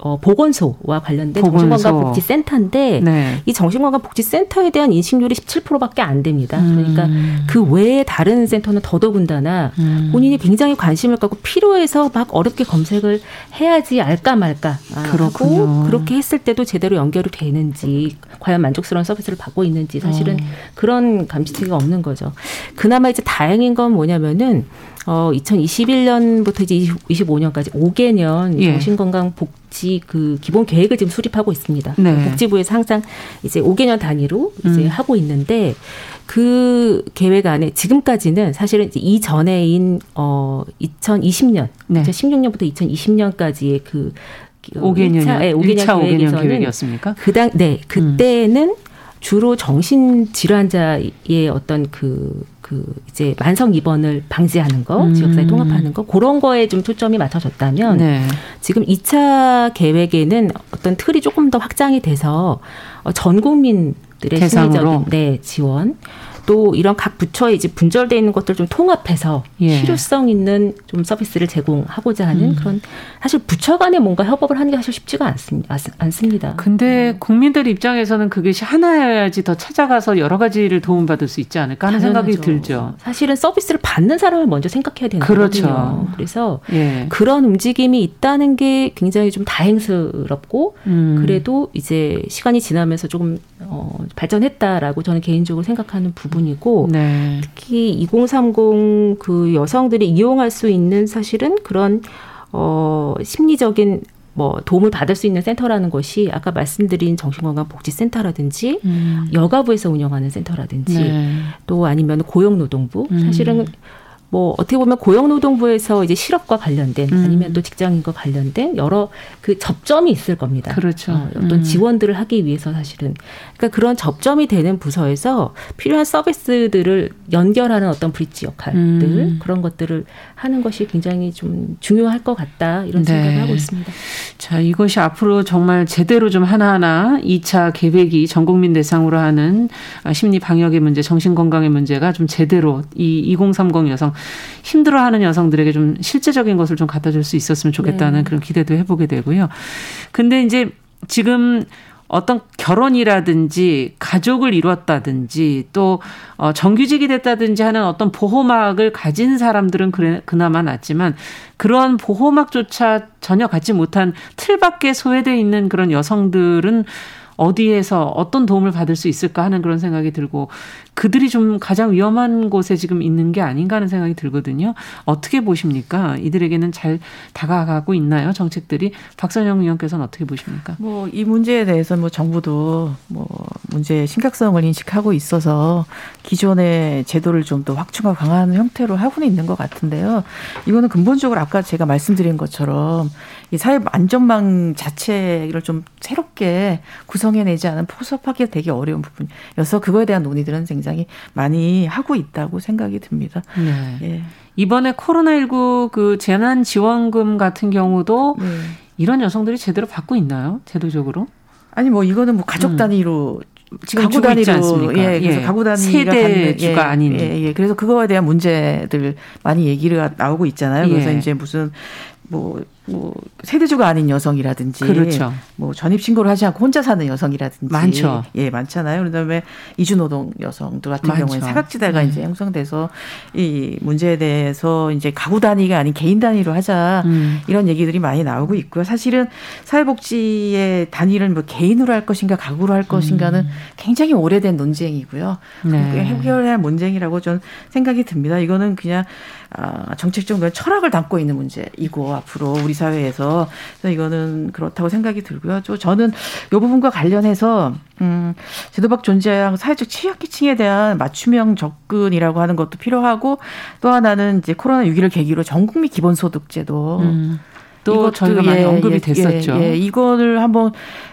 어, 보건소와 관련된 보건소. 정신건강복지센터인데 네. 이 정신건강복지센터에 대한 인식률이 17%밖에 안 됩니다. 음. 그러니까 그 외에 다른 센터는 더더군다나 음. 본인이 굉장히 관심을 갖고 필요해서 막 어렵게 검색을 해야지 알까 말까 그렇군요. 하고 그렇게 했을 때도 제대로 연결이 되는지 과연 만족스러운 서비스를 받고 있는지 사실은 어. 그런 감시체가 없는 거죠. 그나마 이제 다행인 건 뭐냐면은 어 2021년부터 이제 25년까지 5개년 예. 정신건강 복지 그 기본 계획을 지금 수립하고 있습니다. 네. 복지부에서 항상 이제 5개년 단위로 이제 음. 하고 있는데 그 계획 안에 지금까지는 사실은 이제 이전에인 어 2020년, 네. 2016년부터 2020년까지의 그 5개년, 1차, 네, 5개년 1차 계획에서는 5개년 계획이었습니까? 그당 네, 그때는 음. 주로 정신 질환자의 어떤 그, 그 이제 만성 입원을 방지하는 거, 음. 지역사회 통합하는 거, 그런 거에 좀 초점이 맞춰졌다면 네. 지금 2차 계획에는 어떤 틀이 조금 더 확장이 돼서 어, 전 국민들의 심리적인 네, 지원 또 이런 각 부처에 이제 분절돼 있는 것들 좀 통합해서 예. 실효성 있는 좀 서비스를 제공하고자 하는 음. 그런 사실 부처 간에 뭔가 협업을 하는 게 사실 쉽지가 않습니다. 않습니다. 근데 음. 국민들 입장에서는 그게 하나여야지 더 찾아가서 여러 가지를 도움받을 수 있지 않을까 하는 당연하죠. 생각이 들죠. 사실은 서비스를 받는 사람을 먼저 생각해야 되는 그렇죠. 거거든요. 그래서 예. 그런 움직임이 있다는 게 굉장히 좀 다행스럽고 음. 그래도 이제 시간이 지나면서 조금 어, 발전했다라고 저는 개인적으로 생각하는 부분. 부분이고 네. 특히 2030 그 여성들이 이용할 수 있는 사실은 그런 어 심리적인 뭐 도움을 받을 수 있는 센터라는 것이 아까 말씀드린 정신건강복지센터라든지 음. 여가부에서 운영하는 센터라든지 네. 또 아니면 고용노동부 음. 사실은 뭐 어떻게 보면 고용노동부에서 이제 실업과 관련된 음. 아니면 또 직장인과 관련된 여러 그 접점이 있을 겁니다. 그렇죠. 어, 어떤 음. 지원들을 하기 위해서 사실은 그러니까 그런 접점이 되는 부서에서 필요한 서비스들을 연결하는 어떤 브릿지 역할들 음. 그런 것들을 하는 것이 굉장히 좀 중요할 것 같다 이런 네. 생각을 하고 있습니다. 자 이것이 앞으로 정말 제대로 좀 하나하나 2차 계획이 전 국민 대상으로 하는 심리 방역의 문제, 정신 건강의 문제가 좀 제대로 이 2030 여성 힘들어하는 여성들에게 좀 실제적인 것을 좀 갖다 줄 수 있었으면 좋겠다는 네. 그런 기대도 해보게 되고요. 근데 이제 지금 어떤 결혼이라든지 가족을 이뤘다든지 또 어, 정규직이 됐다든지 하는 어떤 보호막을 가진 사람들은 그래, 그나마 낫지만 그런 보호막조차 전혀 갖지 못한 틀 밖에 소외돼 있는 그런 여성들은 어디에서 어떤 도움을 받을 수 있을까 하는 그런 생각이 들고 그들이 좀 가장 위험한 곳에 지금 있는 게 아닌가 하는 생각이 들거든요. 어떻게 보십니까? 이들에게는 잘 다가가고 있나요? 정책들이 박선영 의원께서는 어떻게 보십니까? 뭐 이 문제에 대해서 뭐 정부도 뭐 문제의 심각성을 인식하고 있어서 기존의 제도를 좀 더 확충하고 강화하는 형태로 하고는 있는 것 같은데요. 이거는 근본적으로 아까 제가 말씀드린 것처럼 이 사회 안전망 자체를 좀 새롭게 구성해내지 않은 포섭하기가 되게 어려운 부분이어서 그거에 대한 논의들은 굉장히 많이 하고 있다고 생각이 듭니다. 네. 예. 이번에 코로나19 그 재난 지원금 같은 경우도 네. 이런 여성들이 제대로 받고 있나요? 제도적으로? 아니 뭐 이거는 뭐 가족 음. 단위로 음. 가구 단위로 예, 그래서 예. 가구 단위가 세대 주가 예, 아닌 예, 예. 그래서 그거에 대한 문제들 많이 얘기가 나오고 있잖아요. 그래서 예. 이제 무슨 뭐 뭐 세대주가 아닌 여성이라든지 그렇죠. 뭐 전입 신고를 하지 않고 혼자 사는 여성이라든지 많죠. 예, 많잖아요. 그다음에 이주 노동 여성들 같은 많죠. 경우에 사각지대가 음. 이제 형성돼서 이 문제에 대해서 이제 가구 단위가 아닌 개인 단위로 하자 음. 이런 얘기들이 많이 나오고 있고요. 사실은 사회복지의 단위를 뭐 개인으로 할 것인가 가구로 할 것인가는 음. 굉장히 오래된 논쟁이고요. 네. 해결해야 할 문제이라고 저는 생각이 듭니다. 이거는 그냥 아, 정책적인 철학을 담고 있는 문제이고 앞으로 우리 사회에서 그래서 이거는 그렇다고 생각이 들고요. 또 저는 이 부분과 관련해서 음, 제도박 존재한 사회적 취약계층에 대한 맞춤형 접근이라고 하는 것도 필요하고 또 하나는 이제 코로나 위기를 계기로 전국민 기본소득제도 음. 또 저희가 많이 예, 언급이 예, 됐었죠. 예, 예, 이거를 한번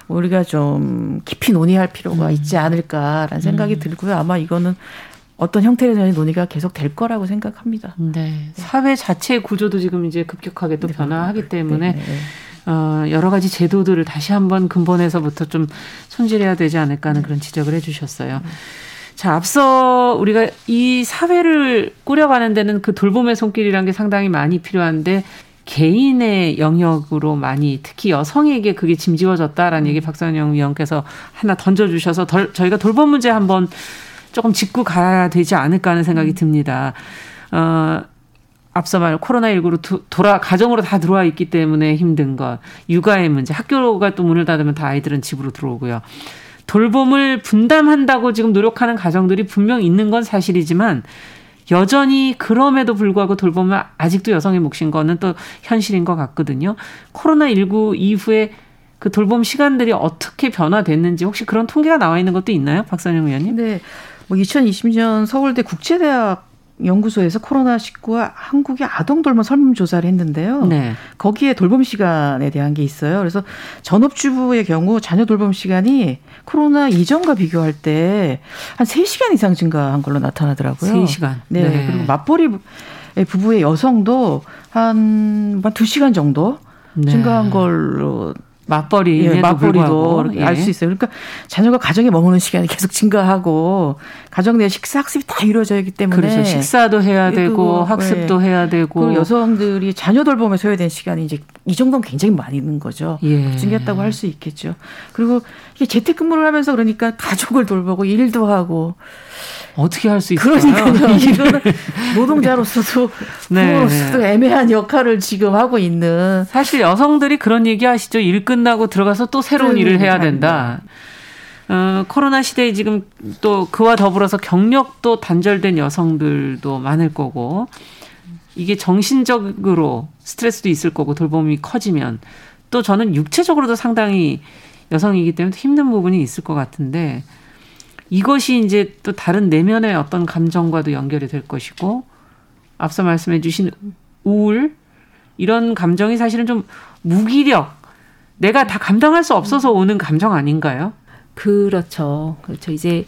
우리가 좀 깊이 논의할 필요가 음. 있지 않을까라는 생각이 음. 들고요. 아마 이거는 어떤 형태로든 논의가 계속 될 거라고 생각합니다. 네. 네. 사회 자체의 구조도 지금 이제 급격하게 또 네. 변화하기 때문에 네. 어, 여러 가지 제도들을 다시 한번 근본에서부터 좀 손질해야 되지 않을까 하는 그런 지적을 해 주셨어요. 자, 앞서 우리가 이 사회를 꾸려가는 데는 그 돌봄의 손길이라는 게 상당히 많이 필요한데 개인의 영역으로 많이 특히 여성에게 그게 짐지워졌다라는 얘기 박선영 위원께서 하나 던져주셔서 덜, 저희가 돌봄 문제 한번 조금 짚고 가야 되지 않을까 하는 생각이 음. 듭니다. 어, 앞서 말 코로나19로 도, 돌아 가정으로 다 들어와 있기 때문에 힘든 것, 육아의 문제, 학교가 또 문을 닫으면 다 아이들은 집으로 들어오고요. 돌봄을 분담한다고 지금 노력하는 가정들이 분명 있는 건 사실이지만 여전히 그럼에도 불구하고 돌봄은 아직도 여성의 몫인 거는 또 현실인 것 같거든요. 코로나19 이후에 그 돌봄 시간들이 어떻게 변화됐는지 혹시 그런 통계가 나와 있는 것도 있나요? 박선영 의원님? 네. 뭐 2020년 서울대 국제대학 연구소에서 코로나19와 한국의 아동 돌봄 설문조사를 했는데요. 네. 거기에 돌봄 시간에 대한 게 있어요. 그래서 전업주부의 경우 자녀 돌봄 시간이 코로나 이전과 비교할 때 한 3시간 이상 증가한 걸로 나타나더라고요. 3시간. 네. 네. 그리고 맞벌이 부부의 여성도 한, 한 2시간 정도 네. 증가한 걸로 맞벌이 예, 맞벌이도 예. 알수 있어요. 그러니까 자녀가 가정에 머무는 시간이 계속 증가하고 가정 내 식사 학습이 다 이루어져야 하기 때문에 그렇죠. 식사도 해야 예, 되고 학습도 예. 해야 되고 그리고 여성들이 자녀 돌봄에 소요된 시간이 이제 이 정도는 굉장히 많이 있는 거죠. 예. 증가했다고 할 수 있겠죠. 그리고 이게 재택근무를 하면서 그러니까 가족을 돌보고 일도 하고 어떻게 할 수 있을까요? 그러니까요. 이거는 노동자로서도 네. 부모로서도 애매한 역할을 지금 하고 있는. 사실 여성들이 그런 얘기 하시죠. 일 끝나고 들어가서 또 새로운 일을 해야 된다. 어, 코로나 시대에 지금 또 그와 더불어서 경력도 단절된 여성들도 많을 거고 이게 정신적으로 스트레스도 있을 거고 돌봄이 커지면 또 저는 육체적으로도 상당히 여성이기 때문에 힘든 부분이 있을 것 같은데 이것이 이제 또 다른 내면의 어떤 감정과도 연결이 될 것이고 앞서 말씀해 주신 우울 이런 감정이 사실은 좀 무기력 내가 다 감당할 수 없어서 오는 감정 아닌가요? 그렇죠. 그렇죠. 이제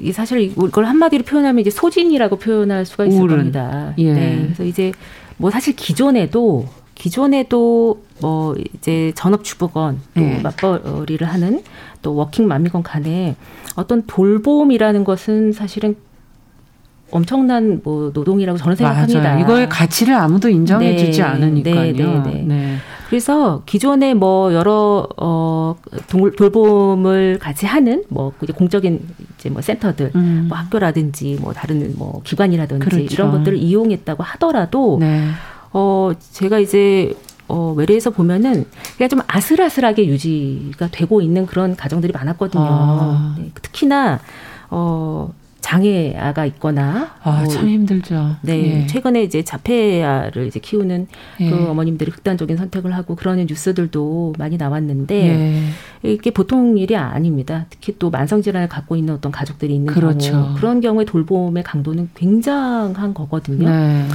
이 사실 이걸 한마디로 표현하면 이제 소진이라고 표현할 수가 있을 우울은. 겁니다. 예. 네. 그래서 이제 뭐 사실 기존에도 기존에도 뭐 이제 전업주부건 또 예. 맞벌이를 하는 또 워킹맘이건 간에 어떤 돌봄이라는 것은 사실은 엄청난 뭐 노동이라고 저는 생각합니다. 맞아요. 이거의 가치를 아무도 인정해주지 네, 않으니까요. 네, 네, 네. 네. 그래서 기존에 뭐 여러 어 돌봄을 같이 하는 뭐 이제 공적인 이제 뭐 센터들, 음. 뭐 학교라든지 뭐 다른 뭐 기관이라든지 그렇죠. 이런 것들을 이용했다고 하더라도 네. 어 제가 이제 어, 외래에서 보면은 그냥 좀 아슬아슬하게 유지가 되고 있는 그런 가정들이 많았거든요. 아. 네, 특히나 어, 장애아가 있거나 아, 뭐, 참 힘들죠. 네, 예. 최근에 이제 자폐아를 이제 키우는 예. 그 어머님들이 극단적인 선택을 하고 그러는 뉴스들도 많이 나왔는데 예. 이게 보통 일이 아닙니다. 특히 또 만성 질환을 갖고 있는 어떤 가족들이 있는 그렇죠. 경우 그런 경우에 돌봄의 강도는 굉장한 거거든요. 네.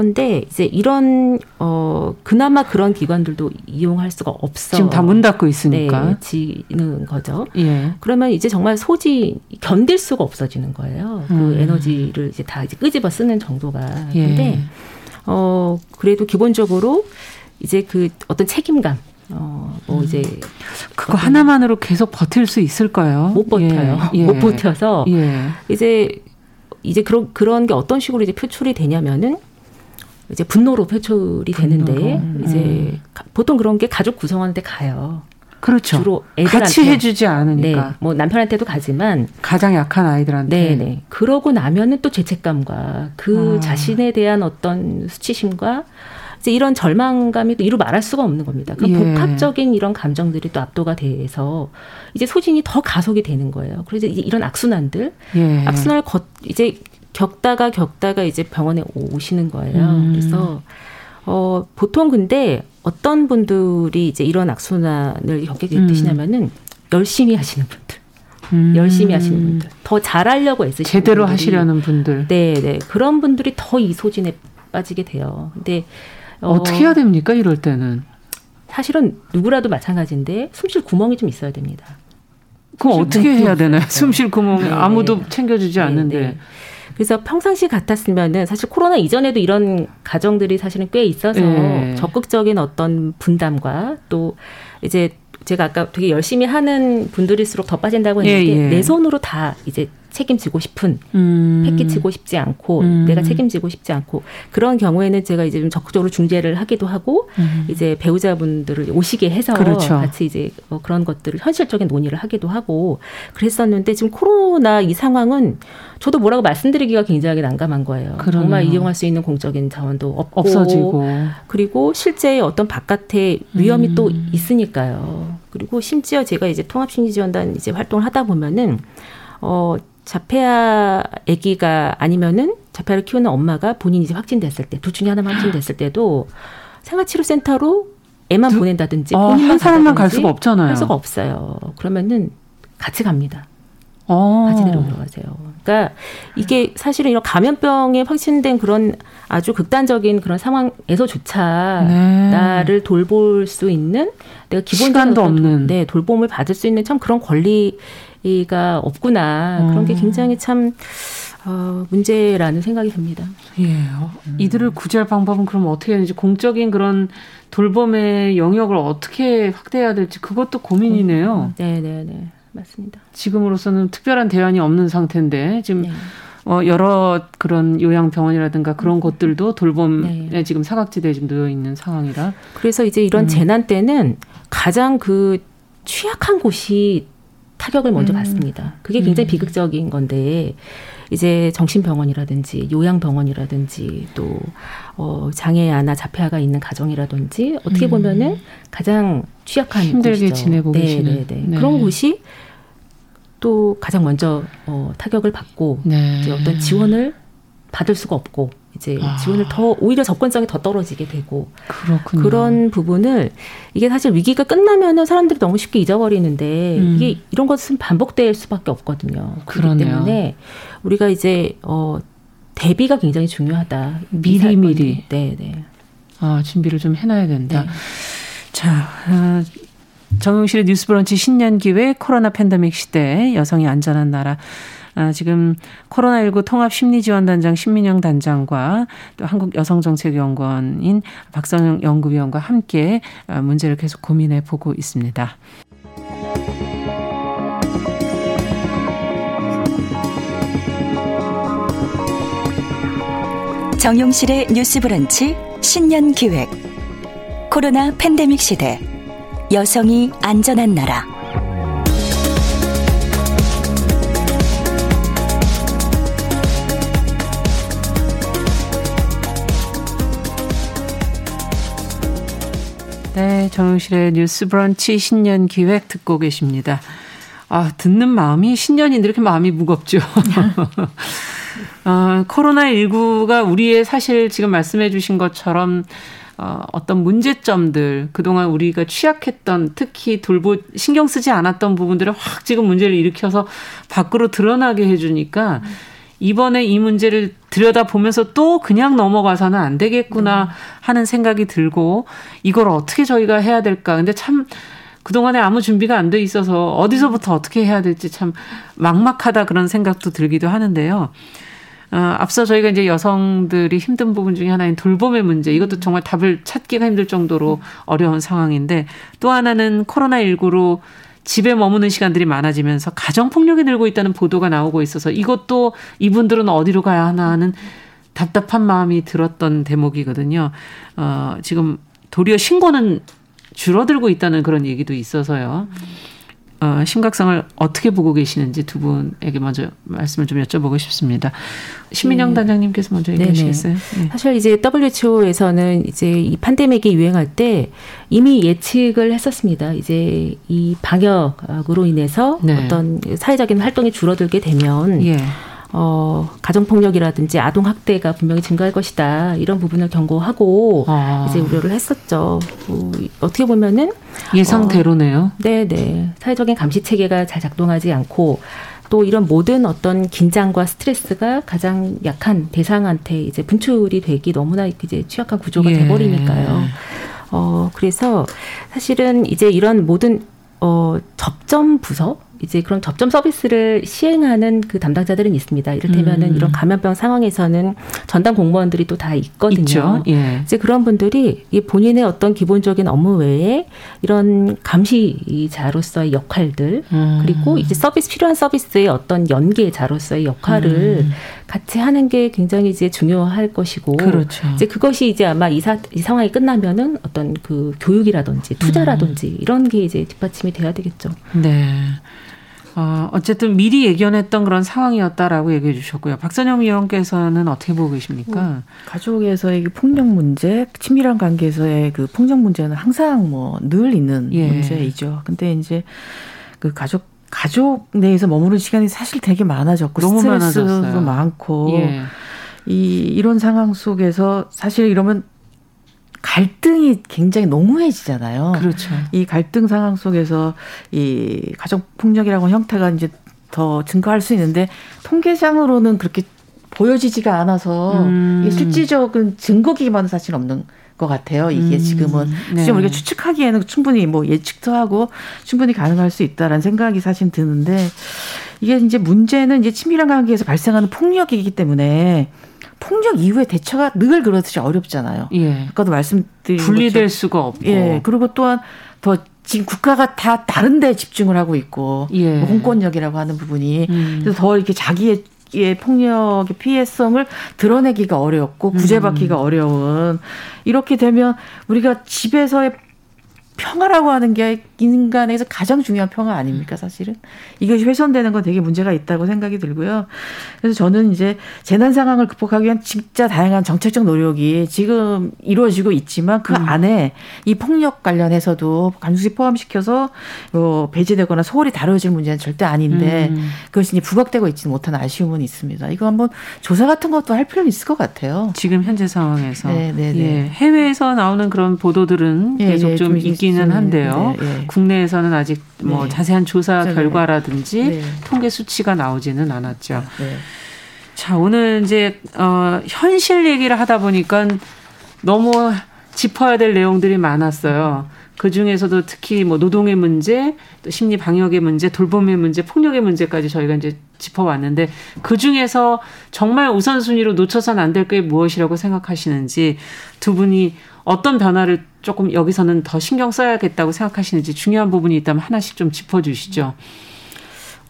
그런데 이제 이런 어 그나마 그런 기관들도 이용할 수가 없어. 지금 다 문 닫고 있으니까. 네, 지는 거죠. 예. 그러면 이제 정말 소지 견딜 수가 없어지는 거예요. 그 음. 에너지를 이제 다 이제 끄집어 쓰는 정도가. 예. 근데 어 그래도 기본적으로 이제 그 어떤 책임감 어, 뭐 음. 이제 그거 하나만으로 계속 버틸 수 있을까요? 못 버텨요. 예. 못 버텨서 예. 이제 이제 그런 그런 게 어떤 식으로 이제 표출이 되냐면은 이제 분노로 표출이 되는데 분노로. 이제 음. 보통 그런 게 가족 구성원한테 가요. 그렇죠. 주로 애들한테 같이 해주지 않으니까. 네, 뭐 남편한테도 가지만 가장 약한 아이들한테. 네, 네. 그러고 나면은 또 죄책감과 그 아. 자신에 대한 어떤 수치심과 이제 이런 절망감이 또 이루 말할 수가 없는 겁니다. 그 예. 복합적인 이런 감정들이 또 압도가 돼서 이제 소진이 더 가속이 되는 거예요. 그래서 이제 이런 악순환들, 예. 악순환을 걷 이제 겪다가 겪다가 이제 병원에 오시는 거예요. 음. 그래서 어 보통 근데 어떤 분들이 이제 이런 악순환을 겪게 되시냐면은 열심히 하시는 분들. 음. 열심히 하시는 분들, 더 잘하려고 애쓰시는 제대로 분들이, 하시려는 분들, 네, 네 그런 분들이 더 이 소진에 빠지게 돼요. 근데 어, 어떻게 해야 됩니까? 이럴 때는 사실은 누구라도 마찬가지인데 숨쉴 구멍이 좀 있어야 됩니다. 그럼 어떻게 해야 되나요? 숨쉴 구멍이 네. 아무도 챙겨주지 네, 않는데. 네. 그래서 평상시 같았으면은 사실 코로나 이전에도 이런 가정들이 사실은 꽤 있어서 네. 적극적인 어떤 분담과 또 이제 제가 아까 되게 열심히 하는 분들일수록 더 빠진다고 했는데 예, 예. 내 손으로 다 이제 책임지고 싶은 음. 패기치고 싶지 않고 음. 내가 책임지고 싶지 않고 그런 경우에는 제가 이제 좀 적극적으로 중재를 하기도 하고 음. 이제 배우자분들을 오시게 해서 그렇죠. 같이 이제 뭐 그런 것들을 현실적인 논의를 하기도 하고 그랬었는데 지금 코로나 이 상황은 저도 뭐라고 말씀드리기가 굉장히 난감한 거예요. 그러네요. 정말 이용할 수 있는 공적인 자원도 없고 없어지고 그리고 실제 어떤 바깥에 위험이 음. 또 있으니까요. 그리고 심지어 제가 이제 통합심리지원단 이제 활동을 하다 보면은 어 자폐아 아기가 아니면은 자폐아를 키우는 엄마가 본인이 이제 확진됐을 때둘 중에 하나만 확진됐을 때도 생활치료센터로 애만 누, 보낸다든지 어, 본인만 한 사람만 갈 수가 없잖아요. 할 수가 없어요. 그러면은 같이 갑니다. 어. 같이 데려가세요. 그러니까 이게 사실은 이런 감염병에 확진된 그런 아주 극단적인 그런 상황에서조차 네. 나를 돌볼 수 있는 내가 기본적인 시간도 없는 네 돌봄을 받을 수 있는 참 그런 권리 가 없구나 그런 게 음. 굉장히 참 어, 문제라는 생각이 듭니다. 예. 어, 이들을 구제할 방법은 그럼 어떻게 해야 되는지 공적인 그런 돌봄의 영역을 어떻게 확대해야 될지 그것도 고민이네요. 네, 네, 네. 맞습니다. 지금으로서는 특별한 대안이 없는 상태인데 지금 네. 어, 여러 그런 요양병원이라든가 그런 음. 곳들도 돌봄에 네. 지금 사각지대에 지금 놓여 있는 상황이라. 그래서 이제 이런 음. 재난 때는 가장 그 취약한 곳이 타격을 먼저 음. 받습니다. 그게 굉장히 음. 비극적인 건데 이제 정신병원이라든지 요양병원이라든지 또 어, 장애아나 자폐아가 있는 가정이라든지 어떻게 음. 보면은 가장 취약한 힘들게 곳이죠. 지내고 네, 계시는 네, 네. 네. 그런 곳이 또 가장 먼저 어, 타격을 받고 네. 이제 어떤 지원을 받을 수가 없고 이제 아. 지원을 더 오히려 접근성이 더 떨어지게 되고 그렇군요. 그런 부분을 이게 사실 위기가 끝나면은 사람들이 너무 쉽게 잊어버리는데 음. 이게 이런 것은 반복될 수밖에 없거든요. 그렇기 때문에 우리가 이제 어 대비가 굉장히 중요하다. 미리 미리. 네, 네. 아 준비를 좀 해놔야 된다. 네. 자. 어, 정용실의 뉴스브런치 신년 기획 코로나 팬데믹 시대 여성이 안전한 나라 아, 지금 코로나19 통합심리지원단장 신민영 단장과 또 한국여성정책연구원인 박선영 연구위원과 함께 아, 문제를 계속 고민해 보고 있습니다. 정용실의 뉴스 브런치 신년 기획. 코로나 팬데믹 시대. 여성이 안전한 나라 네, 정용실의 뉴스 브런치 신년 기획 듣고 계십니다. 아, 듣는 마음이 신년인데 이렇게 마음이 무겁죠. 어, 코로나19가 우리의 사실 지금 말씀해 주신 것처럼 어, 어떤 문제점들, 그동안 우리가 취약했던 특히 돌보, 신경 쓰지 않았던 부분들을 확 지금 문제를 일으켜서 밖으로 드러나게 해주니까 음. 이번에 이 문제를 들여다 보면서 또 그냥 넘어가서는 안 되겠구나 네. 하는 생각이 들고 이걸 어떻게 저희가 해야 될까. 근데 참 그동안에 아무 준비가 안 돼 있어서 어디서부터 어떻게 해야 될지 참 막막하다 그런 생각도 들기도 하는데요. 어, 앞서 저희가 이제 여성들이 힘든 부분 중에 하나인 돌봄의 문제, 이것도 정말 답을 찾기가 힘들 정도로 어려운 상황인데 또 하나는 코로나19로 집에 머무는 시간들이 많아지면서 가정폭력이 늘고 있다는 보도가 나오고 있어서 이것도 이분들은 어디로 가야 하나 하는 답답한 마음이 들었던 대목이거든요. 어, 지금 도리어 신고는 줄어들고 있다는 그런 얘기도 있어서요. 어, 심각성을 어떻게 보고 계시는지 두 분에게 먼저 말씀을 좀 여쭤보고 싶습니다. 신민영 네. 단장님께서 먼저 얘기하시겠어요? 네. 사실 이제 WHO에서는 이제 이 판데믹이 유행할 때 이미 예측을 했었습니다. 이제 이 방역으로 인해서 네. 어떤 사회적인 활동이 줄어들게 되면 예. 어, 가정폭력이라든지 아동학대가 분명히 증가할 것이다. 이런 부분을 경고하고 아. 이제 우려를 했었죠. 뭐, 어떻게 보면은. 예상대로네요. 어, 네네. 사회적인 감시 체계가 잘 작동하지 않고 또 이런 모든 어떤 긴장과 스트레스가 가장 약한 대상한테 이제 분출이 되기 너무나 이제 취약한 구조가 예. 돼버리니까요. 어, 그래서 사실은 이제 이런 모든 어, 접점 부서 이제 그런 접점 서비스를 시행하는 그 담당자들은 있습니다. 이를테면은 음. 이런 감염병 상황에서는 전담 공무원들이 또 다 있거든요. 예. 이제 그런 분들이 본인의 어떤 기본적인 업무 외에 이런 감시자로서의 역할들 음. 그리고 이제 서비스 필요한 서비스의 어떤 연계자로서의 역할을 음. 같이 하는 게 굉장히 이제 중요할 것이고 그렇죠. 이제 그것이 이제 아마 이, 사, 이 상황이 끝나면은 어떤 그 교육이라든지 투자라든지 음. 이런 게 이제 뒷받침이 돼야 되겠죠. 네. 어, 어쨌든 미리 예견했던 그런 상황이었다라고 얘기해 주셨고요. 박선영 위원께서는 어떻게 보고 계십니까? 뭐, 가족에서의 폭력 문제, 친밀한 관계에서의 그 폭력 문제는 항상 뭐 늘 있는 예. 문제이죠. 근데 이제 그 가족 가족 내에서 머무는 시간이 사실 되게 많아졌고 너무 스트레스도 많아졌어요. 많고 예. 이 이런 상황 속에서 사실 이러면 갈등이 굉장히 농후해지잖아요. 그렇죠. 이 갈등 상황 속에서 이 가족 폭력이라고 형태가 이제 더 증가할 수 있는데 통계상으로는 그렇게 보여지지가 않아서 음. 이게 실질적인 증거 기반은 사실 없는 것 같아요. 이게 음. 지금은 네. 지금 우리가 추측하기에는 충분히 뭐 예측도 하고 충분히 가능할 수 있다라는 생각이 사실 드는데 이게 이제 문제는 이제 친밀한 관계에서 발생하는 폭력이기 때문에 폭력 이후에 대처가 늘 그렇듯이 어렵잖아요. 예. 아까도 말씀드린 분리될 것처럼. 수가 없고. 예. 그리고 또한 더 지금 국가가 다 다른 데 집중을 하고 있고 예. 뭐 홍권력이라고 하는 부분이 음. 그래서 더 이렇게 자기의 의 폭력의 피해성을 드러내기가 어렵고 구제받기가 음. 어려운 이렇게 되면 우리가 집에서의 평화라고 하는 게 인간에서 가장 중요한 평화 아닙니까 사실은 이것이 훼손되는 건 되게 문제가 있다고 생각이 들고요. 그래서 저는 이제 재난 상황을 극복하기 위한 진짜 다양한 정책적 노력이 지금 이루어지고 있지만 그 음. 안에 이 폭력 관련해서도 감수시 포함시켜서 뭐 배제되거나 소홀히 다뤄질 문제는 절대 아닌데 음. 그것이 이제 부각되고 있지는 못한 아쉬움은 있습니다. 이거 한번 조사 같은 것도 할 필요는 있을 것 같아요. 지금 현재 상황에서 네, 네, 네. 예, 해외에서 나오는 그런 보도들은 예, 계속 예, 좀, 좀 있 기는 한데요. 네, 네. 국내 국내에서는 아직 뭐 네. 자세한 조사 네. 결과라든지 네. 통계 수치가 나오지는 않았죠. 네. 자, 오늘 이제 어 현실 얘기를 하다 보니까 너무 짚어야 될 내용들이 많았어요. 그 중에서도 특히 뭐 노동의 문제, 또 심리 방역의 문제, 돌봄의 문제, 폭력의 문제까지 저희가 이제 짚어왔는데 그 중에서 정말 우선순위로 놓쳐선 안 될 게 무엇이라고 생각하시는지 두 분이 어떤 변화를 조금 여기서는 더 신경 써야겠다고 생각하시는지 중요한 부분이 있다면 하나씩 좀 짚어주시죠.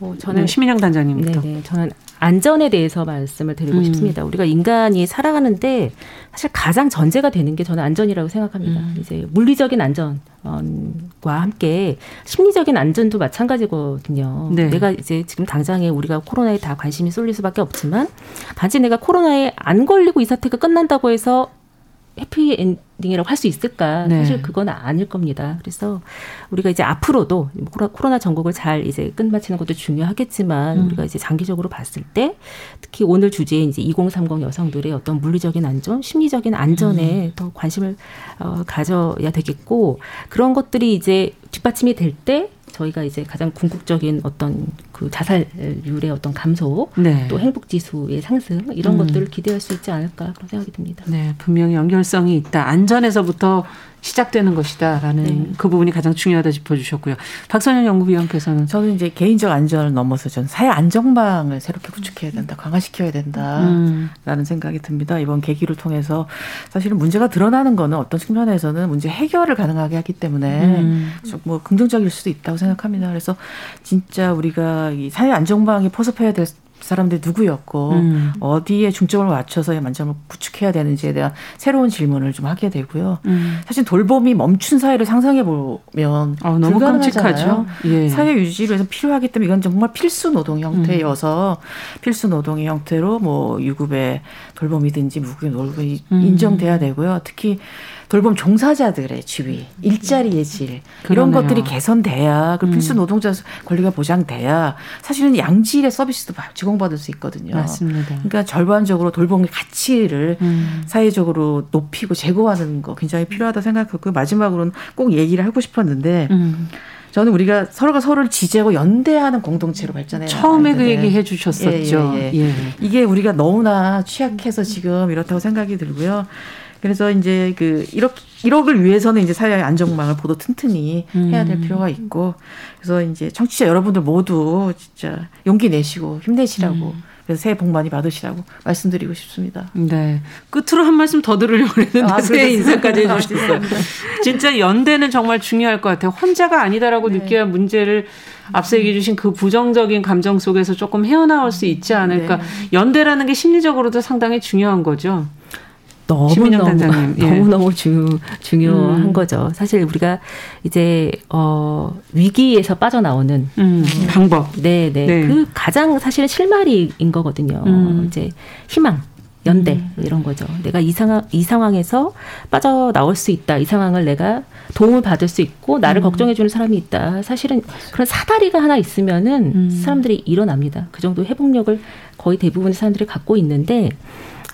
어, 저는 네, 시민영 단장님부터. 네, 저는 안전에 대해서 말씀을 드리고 음. 싶습니다. 우리가 인간이 살아가는데 사실 가장 전제가 되는 게 저는 안전이라고 생각합니다. 음. 이제 물리적인 안전 과 함께 심리적인 안전도 마찬가지거든요. 네. 내가 이제 지금 당장에 우리가 코로나에 다 관심이 쏠릴 수밖에 없지만 단지 내가 코로나에 안 걸리고 이 사태가 끝난다고 해서 해피 엔딩이라고 할 수 있을까? 네. 사실 그건 아닐 겁니다. 그래서 우리가 이제 앞으로도 코로나 전국을 잘 이제 끝마치는 것도 중요하겠지만 음. 우리가 이제 장기적으로 봤을 때 특히 오늘 주제인 이제 2030 여성들의 어떤 물리적인 안전, 심리적인 안전에 음. 더 관심을 어, 가져야 되겠고 그런 것들이 이제 뒷받침이 될때 저희가 이제 가장 궁극적인 어떤 그 자살률의 어떤 감소, 네. 또 행복 지수의 상승 이런 음. 것들을 기대할 수 있지 않을까 그런 생각이 듭니다. 네, 분명히 연결성이 있다. 안전에서부터 시작되는 것이다라는 네. 그 부분이 가장 중요하다 짚어주셨고요. 박선영 연구위원께서는 저는 이제 개인적 안전을 넘어서 전 사회 안정망을 새롭게 구축해야 된다, 강화시켜야 된다라는 음. 생각이 듭니다. 이번 계기를 통해서 사실은 문제가 드러나는 거는 어떤 측면에서는 문제 해결을 가능하게 하기 때문에 음. 좀뭐 긍정적일 수도 있다고 생각합니다. 그래서 진짜 우리가 이 사회 안정망이 포섭해야 될 사람들이 누구였고 음. 어디에 중점을 맞춰서 만점을 구축해야 되는지에 대한 새로운 질문을 좀 하게 되고요. 음. 사실 돌봄이 멈춘 사회를 상상해 보면 아, 너무 끔찍하죠. 예. 사회 유지를 위해서 필요하기 때문에 이건 정말 필수 노동 형태여서 음. 필수 노동의 형태로 뭐 유급의 돌봄이든지 무급의 돌봄이 음. 인정돼야 되고요. 특히 돌봄 종사자들의 지위, 일자리의 질 이런 것들이 개선돼야 그 필수 음. 노동자 권리가 보장돼야 사실은 양질의 서비스도 제공받을 수 있거든요. 맞습니다. 그러니까 절반적으로 돌봄의 가치를 음. 사회적으로 높이고 제고하는 거 굉장히 필요하다 생각하고 마지막으로는 꼭 얘기를 하고 싶었는데 음. 저는 우리가 서로가 서로를 지지하고 연대하는 공동체로 발전해 처음에 그 얘기 해 주셨었죠. 예, 예, 예. 예. 이게 우리가 너무나 취약해서 지금 이렇다고 생각이 들고요. 그래서 이제 그 1억 1억을 위해서는 이제 사회 안정망을 보도 튼튼히 해야 될 음. 필요가 있고 그래서 이제 청취자 여러분들 모두 진짜 용기 내시고 힘내시라고 음. 그래서 새해 복 많이 받으시라고 말씀드리고 싶습니다. 네. 끝으로 한 말씀 더 들으려고 했는데 아, 새해 인사까지 해주셨어요. 진짜 연대는 정말 중요할 것 같아요. 혼자가 아니다라고 네. 느껴야 문제를 앞서 얘기해 주신 그 부정적인 감정 속에서 조금 헤어나올 수 있지 않을까. 네. 연대라는 게 심리적으로도 상당히 중요한 거죠. 너무 너무 예. 너무 너무 중 중요한 음. 거죠. 사실 우리가 이제 어 위기에서 빠져나오는 음. 방법. 네, 네, 네. 그 가장 사실은 실마리인 거거든요. 음. 이제 희망. 연대 음. 이런 거죠. 내가 이 상황 이 상황에서 빠져 나올 수 있다. 이 상황을 내가 도움을 받을 수 있고 나를 음. 걱정해 주는 사람이 있다. 사실은 그런 사다리가 하나 있으면은 음. 사람들이 일어납니다. 그 정도 회복력을 거의 대부분의 사람들이 갖고 있는데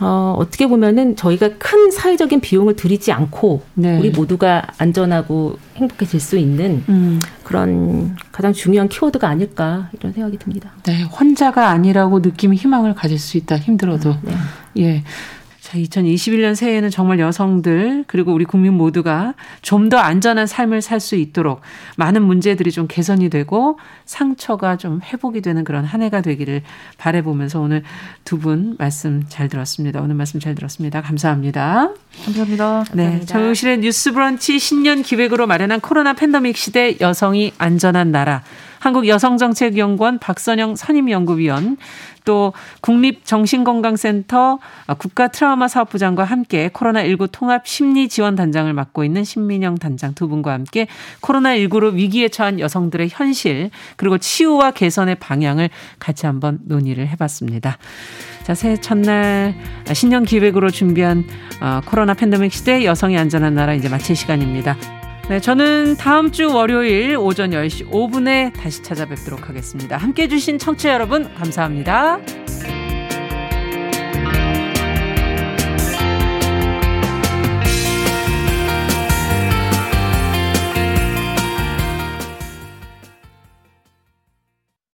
어, 어떻게 보면은 저희가 큰 사회적인 비용을 들이지 않고 네. 우리 모두가 안전하고 행복해질 수 있는 음. 그런 가장 중요한 키워드가 아닐까 이런 생각이 듭니다. 네, 혼자가 아니라고 느끼면 희망을 가질 수 있다. 힘들어도. 네. 예. 자, 2021년 새해에는 정말 여성들 그리고 우리 국민 모두가 좀 더 안전한 삶을 살 수 있도록 많은 문제들이 좀 개선이 되고 상처가 좀 회복이 되는 그런 한 해가 되기를 바래 보면서 오늘 두 분 말씀 잘 들었습니다. 오늘 말씀 잘 들었습니다. 감사합니다. 감사합니다. 네, 정용실의 뉴스 브런치 신년 기획으로 마련한 코로나 팬데믹 시대 여성이 안전한 나라 한국여성정책연구원 박선영 선임연구위원 또 국립정신건강센터 국가트라우마 사업부장과 함께 코로나19 통합 심리지원단장을 맡고 있는 신민영 단장 두 분과 함께 코로나19로 위기에 처한 여성들의 현실 그리고 치유와 개선의 방향을 같이 한번 논의를 해봤습니다. 자, 새해 첫날 신년 기획으로 준비한 어, 코로나 팬데믹 시대 여성이 안전한 나라 이제 마칠 시간입니다. 네, 저는 다음 주 월요일 오전 10시 5분에 다시 찾아뵙도록 하겠습니다. 함께 해주신 청취자 여러분, 감사합니다.